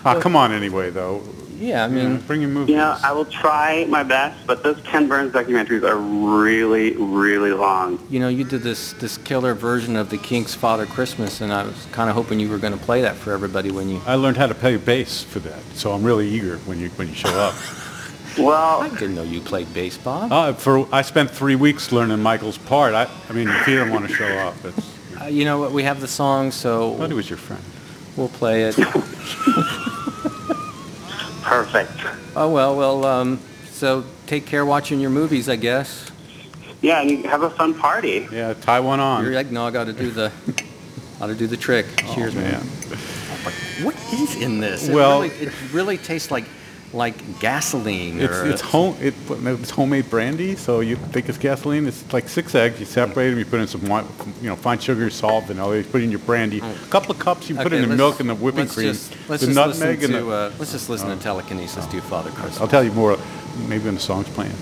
Ah, come on anyway, though. Yeah, I mean, Bring your movies. you know, I will try my best, but those Ken Burns documentaries are really, really long. you know, you did this this killer version of the Kinks' Father Christmas, and I was kind of hoping you were going to play that for everybody when you. I learned how to play bass for that, so I'm really eager when you when you show up. Well, I didn't know you played bass, Bob. Uh, for I spent three weeks learning Michael's part. I, I mean, if he didn't want to show up, it's, Uh, you know what? We have the song, so I thought he was your friend. we'll play it. Perfect. Oh well, well. Um, so take care watching your movies, I guess. Yeah, and have a fun party. Yeah, tie one on. Your I got to do the got to do the trick. Cheers, man. man. What is in this? It Well- really, it really tastes like like gasoline. It's or it's home it, it's homemade brandy, so you think it's gasoline. It's like six eggs. You separate them. You put in some you know fine sugar, salt, vanilla. You put in your brandy. A couple of cups. You put in the milk and the whipping let's cream, Just, let's the just nutmeg, listen and to the, uh, let's just listen to telekinesis do Father Christmas. I'll tell you more. Maybe when the song's playing.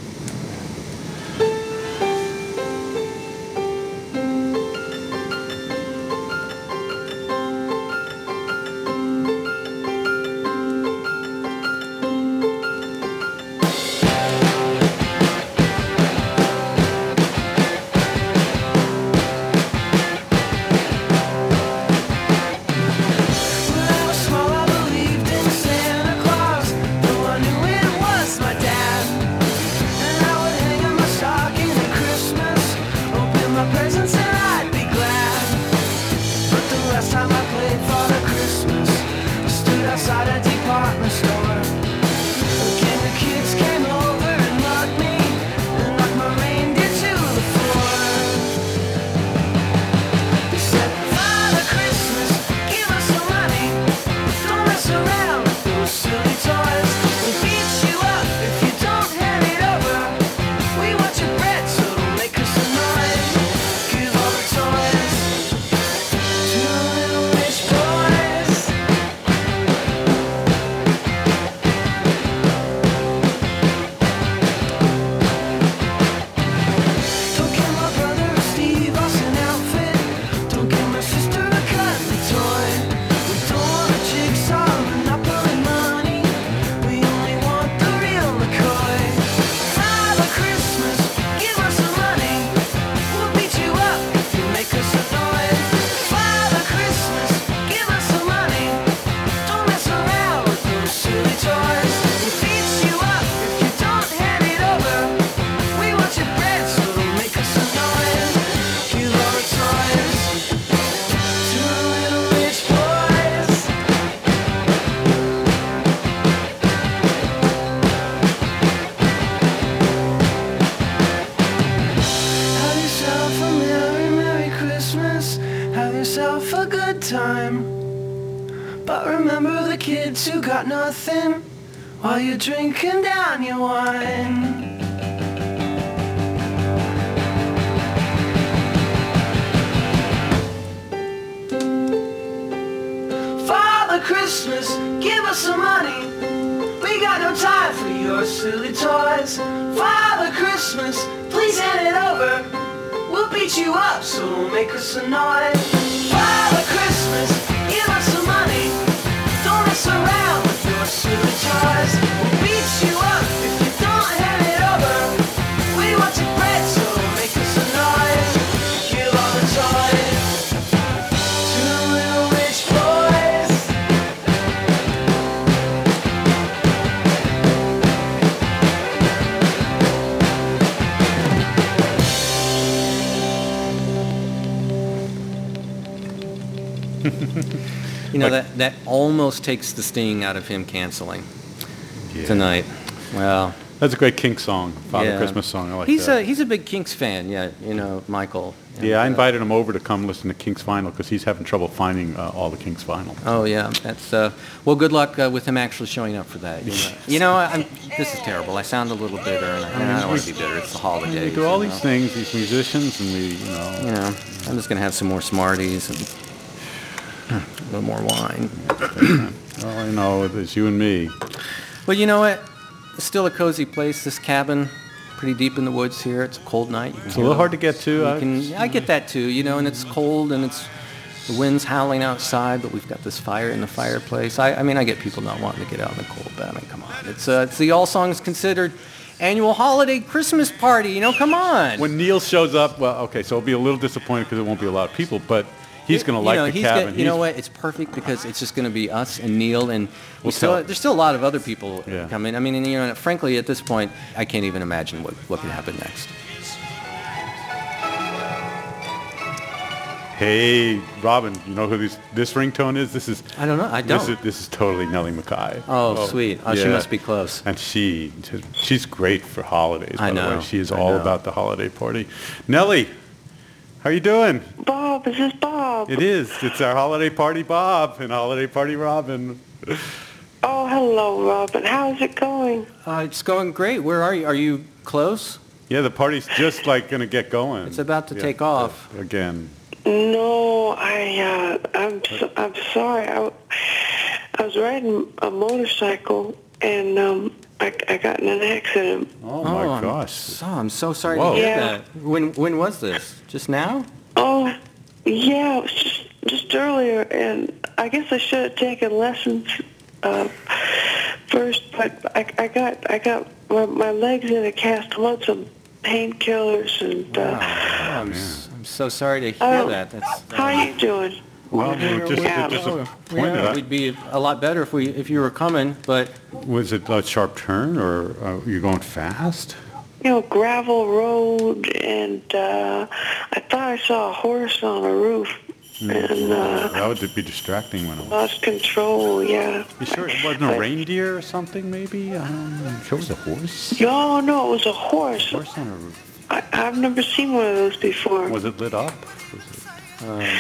While know that that almost takes the sting out of him canceling Yeah. tonight. Well, That's a great Kinks song, Father yeah. Christmas song. I like he's that. a he's a big Kinks fan. Yeah, you know Michael. And, yeah, I uh, invited him over to come listen to Kinks vinyl because he's having trouble finding uh, all the Kinks vinyl. Oh yeah, that's uh, well. Good luck uh, with him actually showing up for that. You know, you know I'm, this is terrible. I sound a little bitter, and I, and I don't want to be bitter. It's the holidays. We do all these know. things, these musicians, and we, you know. You know, I'm just gonna have some more Smarties and a little more wine. Well, I know, it's you and me. Well, you know what? It's still a cozy place. This cabin, pretty deep in the woods here. It's a cold night. It's a little hard to get to. I- can- I get that too, you know, and it's cold and it's the wind's howling outside, but we've got this fire in the fireplace. I, I mean, I get people not wanting to get out in the cold, but I mean, come on. It's uh, it's the All Songs Considered annual holiday Christmas party. You know, come on. When Neil shows up, well, okay, so I'll be a little disappointed because it won't be a lot of people, but he's going to like know, the he's cabin. Got, you know what? It's perfect because it's just going to be us and Neil, and we We'll still, there's still a lot of other people Yeah. coming. I mean, and, you know, frankly, at this point, I can't even imagine what, what could happen next. Hey, Robin, you know who this, this ringtone is? This is. I don't know. I don't. is, this is totally Nellie McKay. Oh, oh, sweet. Oh, she must be close. And she, she's great for holidays. I by the way. know. She is I all know. about the holiday party. Nellie, how are you doing? Bob, this is Bob? It is. It's our holiday party, Bob, and holiday party, Robin. Oh, hello, Robin. How's it going? Uh, it's going great. Where are you? Are you close? Yeah, the party's just like going to get going. It's about to Yeah, take off. again. No, I, uh, I'm, so, I'm sorry. I, w- I was riding a motorcycle and um, I, I got in an accident. Oh, Oh, my I'm gosh. So, I'm so sorry Whoa. to hear Yeah. that. When when was this? Just now? Oh, yeah, it was just, just earlier, and I guess I should have taken lessons uh, first, but I, I got I got my, my legs in a cast. lots of painkillers, and uh, Oh, I'm, s- I'm so sorry to hear Oh, that. That's how are you doing? Well, we're just, Yeah. just Oh, disappointed. yeah, we'd be a lot better if we if you were coming, but Was it a sharp turn, or uh, you going fast? You know, gravel road, and uh, I thought I saw a horse on a roof, and uh, That would be distracting when it was. lost control. Yeah. You sure it wasn't a reindeer or something, maybe? Um, sure it was a horse? No, no, it was a horse. Horse on a roof. I, I've never seen one of those before. Was it lit up? Was it,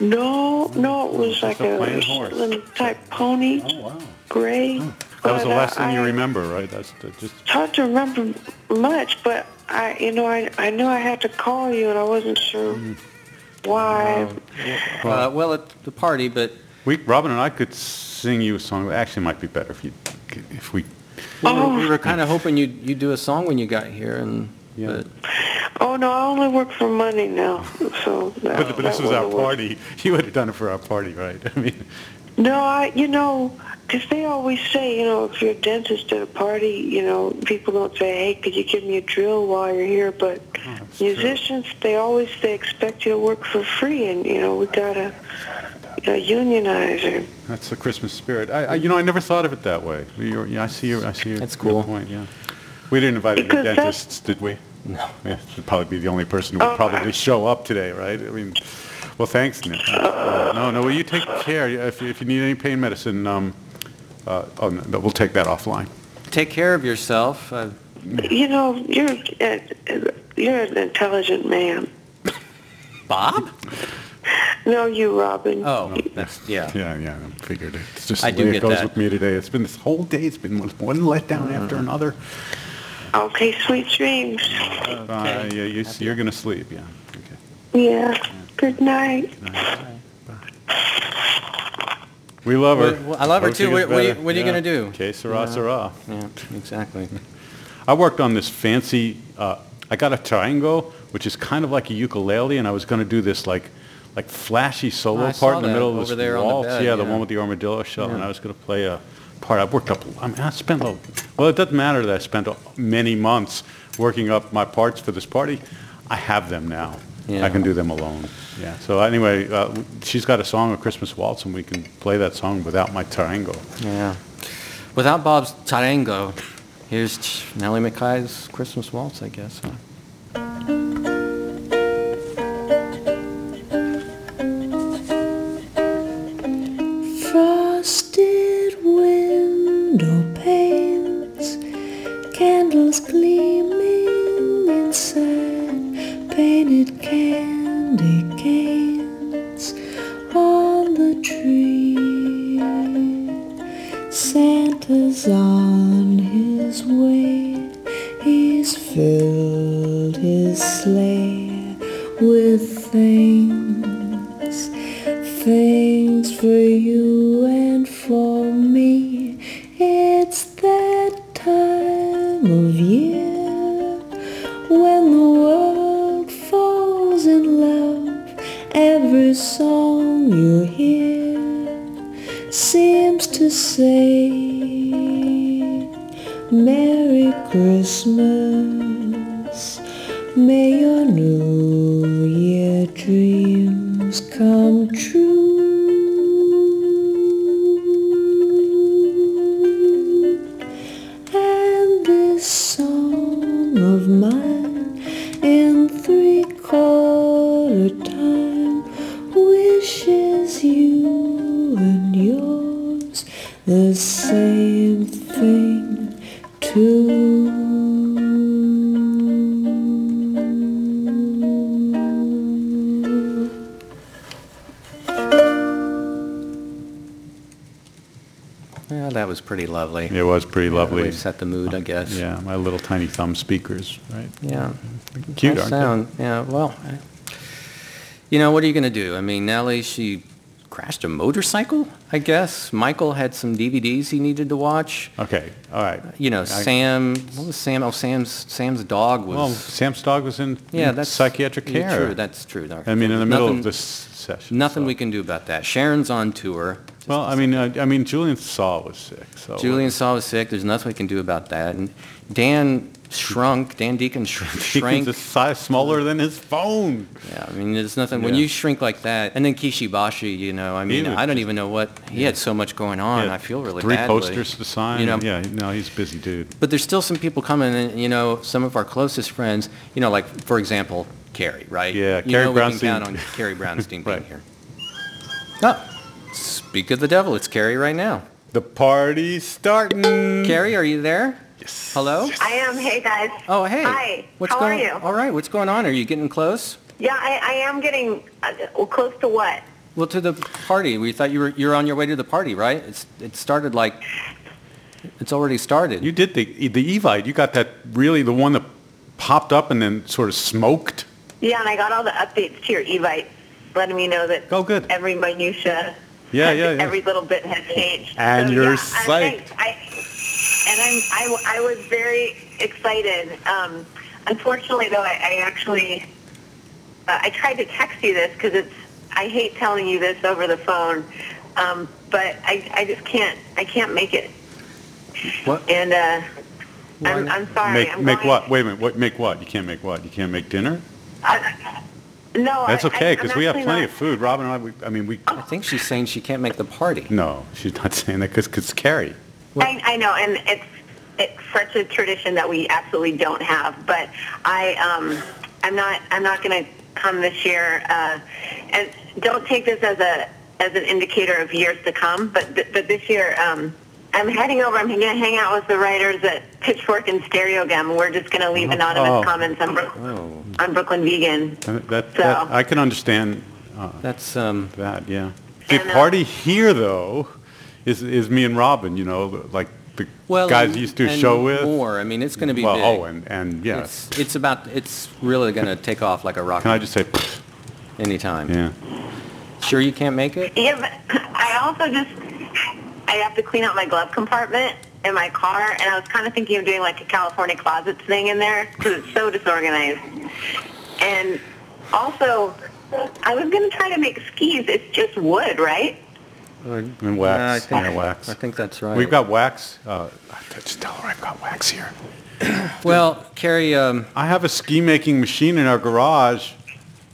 No, no, it was like a a, plain horse. Shetland type pony, oh, wow. gray. That was the But, uh, last thing you remember, right? That's the, just. It's hard to remember much, but I, you know, I, I knew I had to call you, and I wasn't sure Mm. why. uh, well, at the party, but We, Robin and I could sing you a song. Actually, might be better if you, if we. we Oh. were, we were kind of hoping you'd you do a song when you got here, and Yeah. but Oh no, I only work for money now, so. That, But, but this was our wouldn't work. party. You would have done it for our party, right? I mean, No, I, you know, 'cause they always say, you know, if you're a dentist at a party, you know, people don't say, hey, could you give me a drill while you're here? But Oh, musicians, they always they expect you to work for free, and you know, we gotta you know, unionize or. that's the Christmas spirit. I, I, you know, I never thought of it that way. You're, yeah, I see your, I see your, That's your cool. point. Yeah. We didn't invite any Because that's- dentists, did we? No. Yeah, should probably be the only person who would Oh, probably show up today, right? I mean, well, thanks, Nick. Uh, no, no. Well, you take care. If, if you need any pain medicine, um, uh, oh, no, we'll take that offline. take care of yourself. Uh, You know, you're uh, you're an intelligent man. Bob? No, you, Robin. Oh, that's yeah. Yeah, yeah. I figured it. It's just I the do way it get goes that. with me today. It's been this whole day. It's been one, one letdown after another. Okay, sweet dreams. Uh, yeah, you, you're gonna sleep. Yeah. Okay. Yeah. Good night. We love her. Well, I love her Hope too. What, what are you, better. what are you gonna do? Que sera, Yeah. sera. Yeah, exactly. I worked on this fancy. Uh, I got a charango, which is kind of like a ukulele, and I was going to do this like, like flashy solo I part in the middle of this there on the waltz. bed, yeah, the one with the armadillo shell, and I was going to play a part. I've worked up. I mean, I spent a, well, it doesn't matter that I spent many months working up my parts for this party. I have them now. Yeah. I can do them alone. Yeah. So anyway, uh, she's got a song, a Christmas waltz, and we can play that song without my charango. Yeah. Without Bob's charango, here's Nellie McKay's Christmas waltz, I guess. Huh? Was pretty lovely. It was pretty lovely. really set the mood, I uh, guess. Yeah, my little tiny thumb speakers, right? Yeah. Cute, Nice aren't sound. Yeah, well, I- you know, what are you going to do? I mean, Nellie, she crashed a motorcycle, I guess. Michael had some DVDs he needed to watch. Okay, all right. You know, I- Sam, what was Sam? Oh, Sam's, Sam's dog was... Well, Sam's dog was in, yeah, in that's psychiatric yeah, care. True, that's true. I mean, in the middle Nothing- of this session. Nothing we can do about that. Sharon's on tour. Well, I mean, uh, I mean, Julian Saw was sick, so. Julian Saw was sick. There's nothing we can do about that. And Dan shrunk. Dan Deacon sh- shrank. a size smaller than his phone. Yeah, I mean, there's nothing. When you shrink like that, and then Kishi Bashi, you know, I mean, was I don't even know what he had so much going on. I feel really Three badly. posters to sign. You know, yeah, no, he's a busy dude. but there's still some people coming, and you know, some of our closest friends. You know, like for example, Carrie, right? Yeah, you Carrie know we can Brownstein. count on Carrie Brownstein being here. Oh, speak of the devil, it's Carrie right now. The party's starting. Carrie, are you there? Yes. Hello. I am. Hey guys. Oh, hey. Hi. What's How going? are you? All right. What's going on? Are you getting close? Yeah, I, I am getting uh, close to what? Well, to the party. We thought you were you're on your way to the party, right? It's it started like it's already started. You did the the Evite. You got that really the one that popped up and then sort of smoked. Yeah, and I got all the updates to your Evite, letting me know that oh, good. every minutia, Yeah, yeah, yeah. every little bit has changed. And So, you're yeah, psyched. I, and I'm I, I was very excited. Um, unfortunately, though, I, I actually uh, I tried to text you this because it's I hate telling you this over the phone, um, but I I just can't I can't make it. What? And uh, I'm I'm sorry. Make I'm make what? Wait a minute. What make what? You can't make what? You can't make dinner? No, That's okay because we have plenty not- of food. Robin and I. We, I mean, we. I think she's saying she can't make the party. No, she's not saying that because it's Carrie. I, I know, and it's it's such a tradition that we absolutely don't have. But I um I'm not I'm not going to come this year. Uh, and don't take this as a as an indicator of years to come. But th- but this year um. I'm heading over. I'm going to hang out with the writers at Pitchfork and Stereogum. We're just going to leave anonymous Oh. comments on, Brook Oh. on Brooklyn Vegan. That, that, So- that- I can understand. Uh, That's um. That yeah. The uh, party here though, is is me and Robin. You know, like the Well, guys and- you used to and show with. more. I mean, it's going to be well, big. oh, and and yeah. It's it's about it's really going to take off like a rocket. Can I just say? anytime? Yeah. Sure, you can't make it. Yeah, but I also just I have to clean out my glove compartment in my car, and I was kind of thinking of doing like a California closets thing in there because it's so disorganized. And also, I was going to try to make skis. It's just wood, right? And wax. Yeah, I think- yeah, wax. I think that's right. We've got wax. Uh, just tell her I've got wax here. Well, Carrie, um, I have a ski making machine in our garage.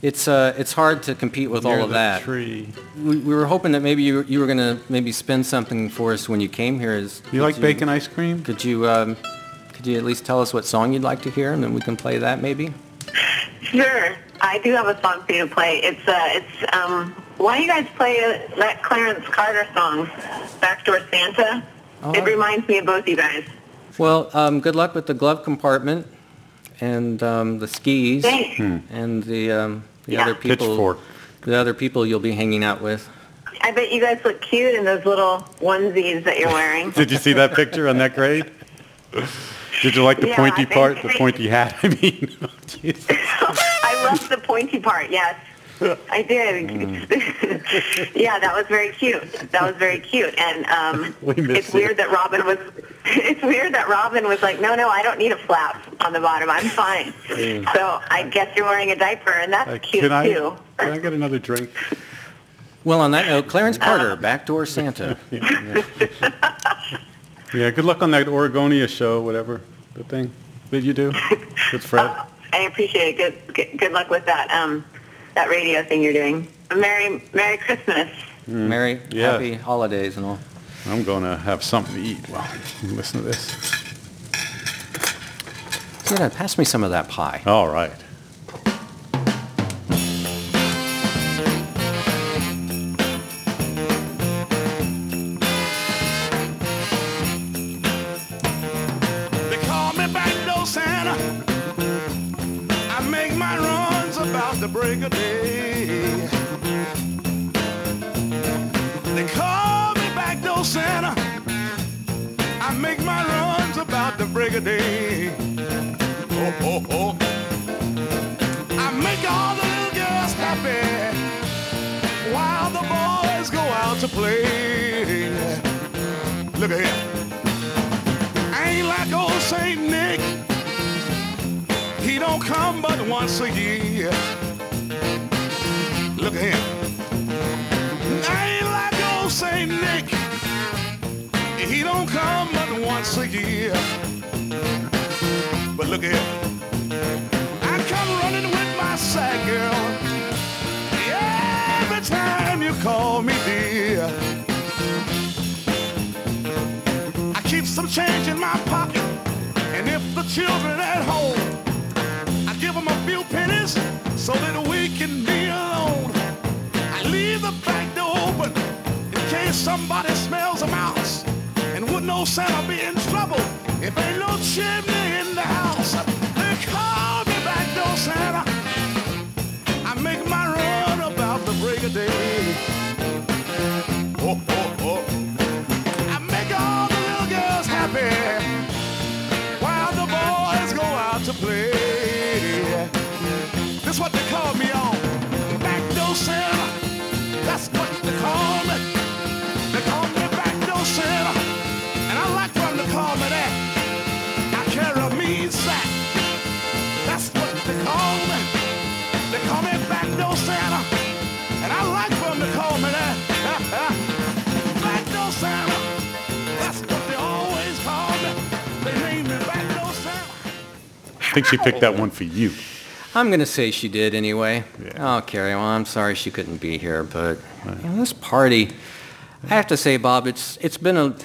It's uh, it's hard to compete with all Near of the that. tree. We, we were hoping that maybe you, you were going to maybe spin something for us when you came here. Is You like bacon ice cream? Could you um, could you at least tell us what song you'd like to hear, and then we can play that maybe? Sure. I do have a song for you to play. It's uh, it's um. Why don't you guys play that Clarence Carter song, "Backdoor Santa"? Oh. It reminds me of both you guys. Well, um, good luck with the glove compartment and um, the skis Thanks. Hmm. and the um, the Yeah. other people. Pitchfork. The other people you'll be hanging out with. I bet you guys look cute in those little onesies that you're wearing. Did you see that picture on that grade? Did you like the Yeah, pointy part, the pointy hat? I mean, Jesus. I love the pointy part. Yes, I did. Mm. yeah, that was very cute. That was very cute. And um, We it's you. weird that Robin was. It's weird that Robin was like, no, no, I don't need a flap on the bottom. I'm fine. Yeah. So I guess you're wearing a diaper, and that's Uh, cute can I too. can I get another drink? Well, on that note, Clarence Carter, backdoor Santa. Yeah, good luck on that Oregonia show, whatever the thing that you do with Fred. I appreciate it. Good, good, good luck with that. Um, that radio thing you're doing. Merry, Merry Christmas. Merry, Mm. Yeah. happy holidays and all. I'm going to have something to eat while you listen to this. Yeah, pass me some of that pie. All right. The break of day. They call me backdoor Santa. I make my runs about the break of day. Oh, oh, oh. I make all the little girls happy while the boys go out to play. Look at here. I ain't like old Saint Nick. He don't come but once a year. Look at him. I ain't like old Saint Nick. He don't come but once a year. But look at him. I come running with my sack girl. Every time you call me dear. I keep some change in my pocket. And if the children at home, I give them a few pennies so that we can be alone. Case somebody smells a mouse. And would no Santa be in trouble if ain't no chimney in the house? They call me back door Santa. I make my run about the break of day. Oh, oh, oh. I make all the little girls happy while the boys go out to play. That's what they call me on. I think she picked that one for you. I'm going to say she did anyway. Oh, Carrie, well, I'm sorry she couldn't be here, but you know, this party, I have to say, Bob, it's it's been a,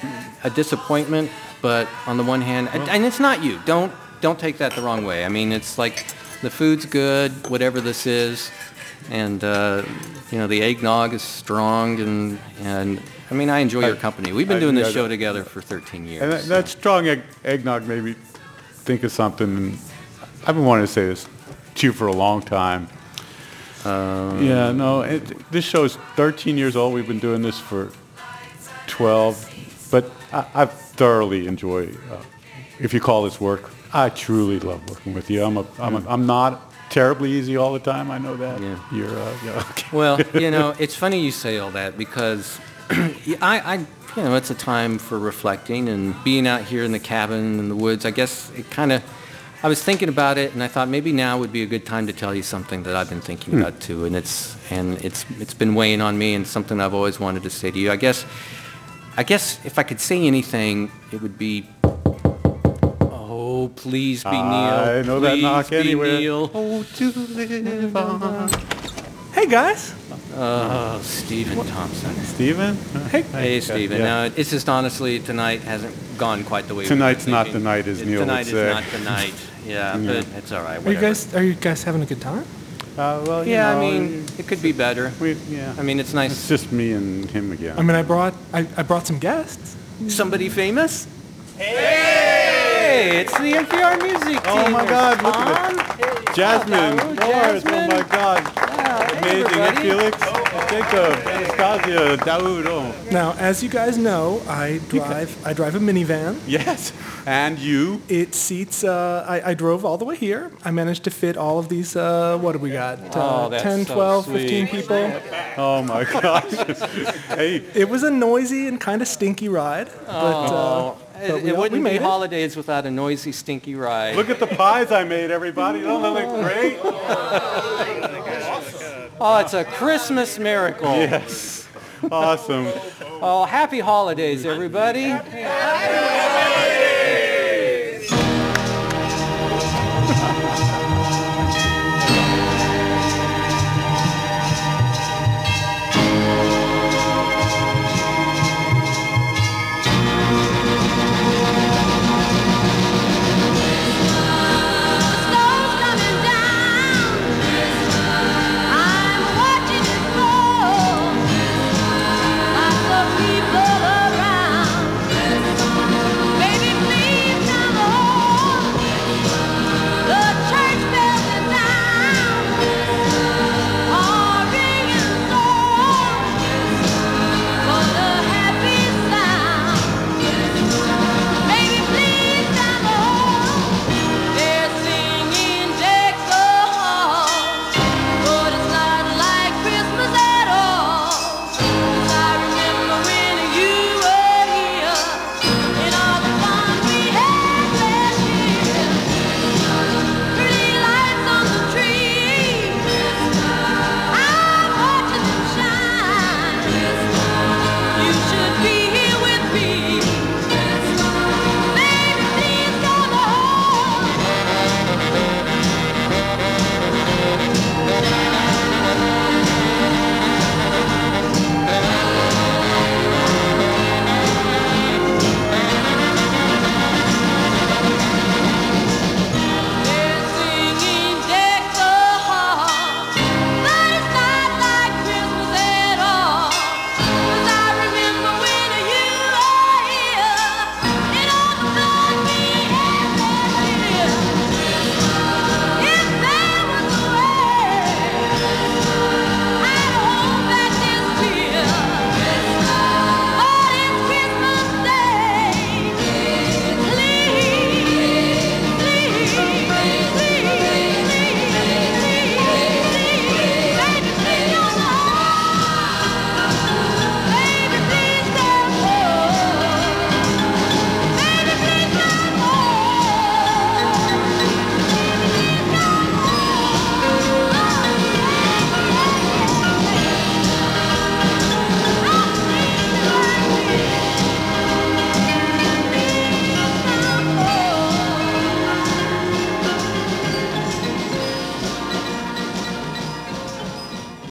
a disappointment, but on the one hand, and, and it's not you. Don't don't take that the wrong way. I mean, it's like the food's good, whatever this is, and uh, you know the eggnog is strong, and and I mean I enjoy your company. We've been I- doing this yeah, show together for 13 years. And that, that strong egg, eggnog made me think of something. And I've been wanting to say this to you for a long time. yeah, no, it, this show is 13 years old. We've been doing this for 12, but I, I thoroughly enjoy, uh, if you call this work, I truly love working with you. I'm, a, I'm, a, I'm not terribly easy all the time. I know that. Yeah. You're, uh, yeah, okay. Well, you know, it's funny you say all that because I, I, you know, it's a time for reflecting and being out here in the cabin in the woods. I guess it kind of, I was thinking about it and I thought maybe now would be a good time to tell you something that I've been thinking Hmm. about too. And it's, and it's, it's been weighing on me and something I've always wanted to say to you. I guess, I guess if I could say anything, it would be, oh, please be Neil. I know that knock be anywhere. Neil. Oh, to live on. Hey guys. Oh, Stephen Thompson. Stephen? Hey. Hey, Stephen. Yeah. Now, it's just honestly, tonight hasn't gone quite the way we were Tonight's not the night, as It- Neil would Tonight say. is not the night. Yeah, Yeah. but it's all right. Are you Whatever. guys are you guys having a good time? Uh, well, you yeah, I know, mean, it could be better. We, yeah. I mean, it's nice. It's just me and him again. I mean, I brought I, I brought some guests. Somebody famous? Hey! Hey, it's the NPR music team. Oh my God, look at Tom, it. Jasmine, Hello, Doris, oh Jasmine. my God. Amazing. And everybody. Felix, Jacob, Anastasia, Daoud. Oh. Now, as you guys know, I drive I drive a minivan. Yes. And you? It seats. Uh, I, I drove all the way here. I managed to fit all of these. Uh, what do we got? Uh, Oh, that's 10, so 12, sweet. 15 people. Oh my gosh. hey. It was a noisy and kind of stinky ride, but, uh, Oh, but it, we, it wouldn't made be it. holidays without a noisy, stinky ride. Look at the pies I made, everybody. Don't they look great? Oh, it's a Christmas miracle. Yes. Awesome. Oh, happy holidays, everybody.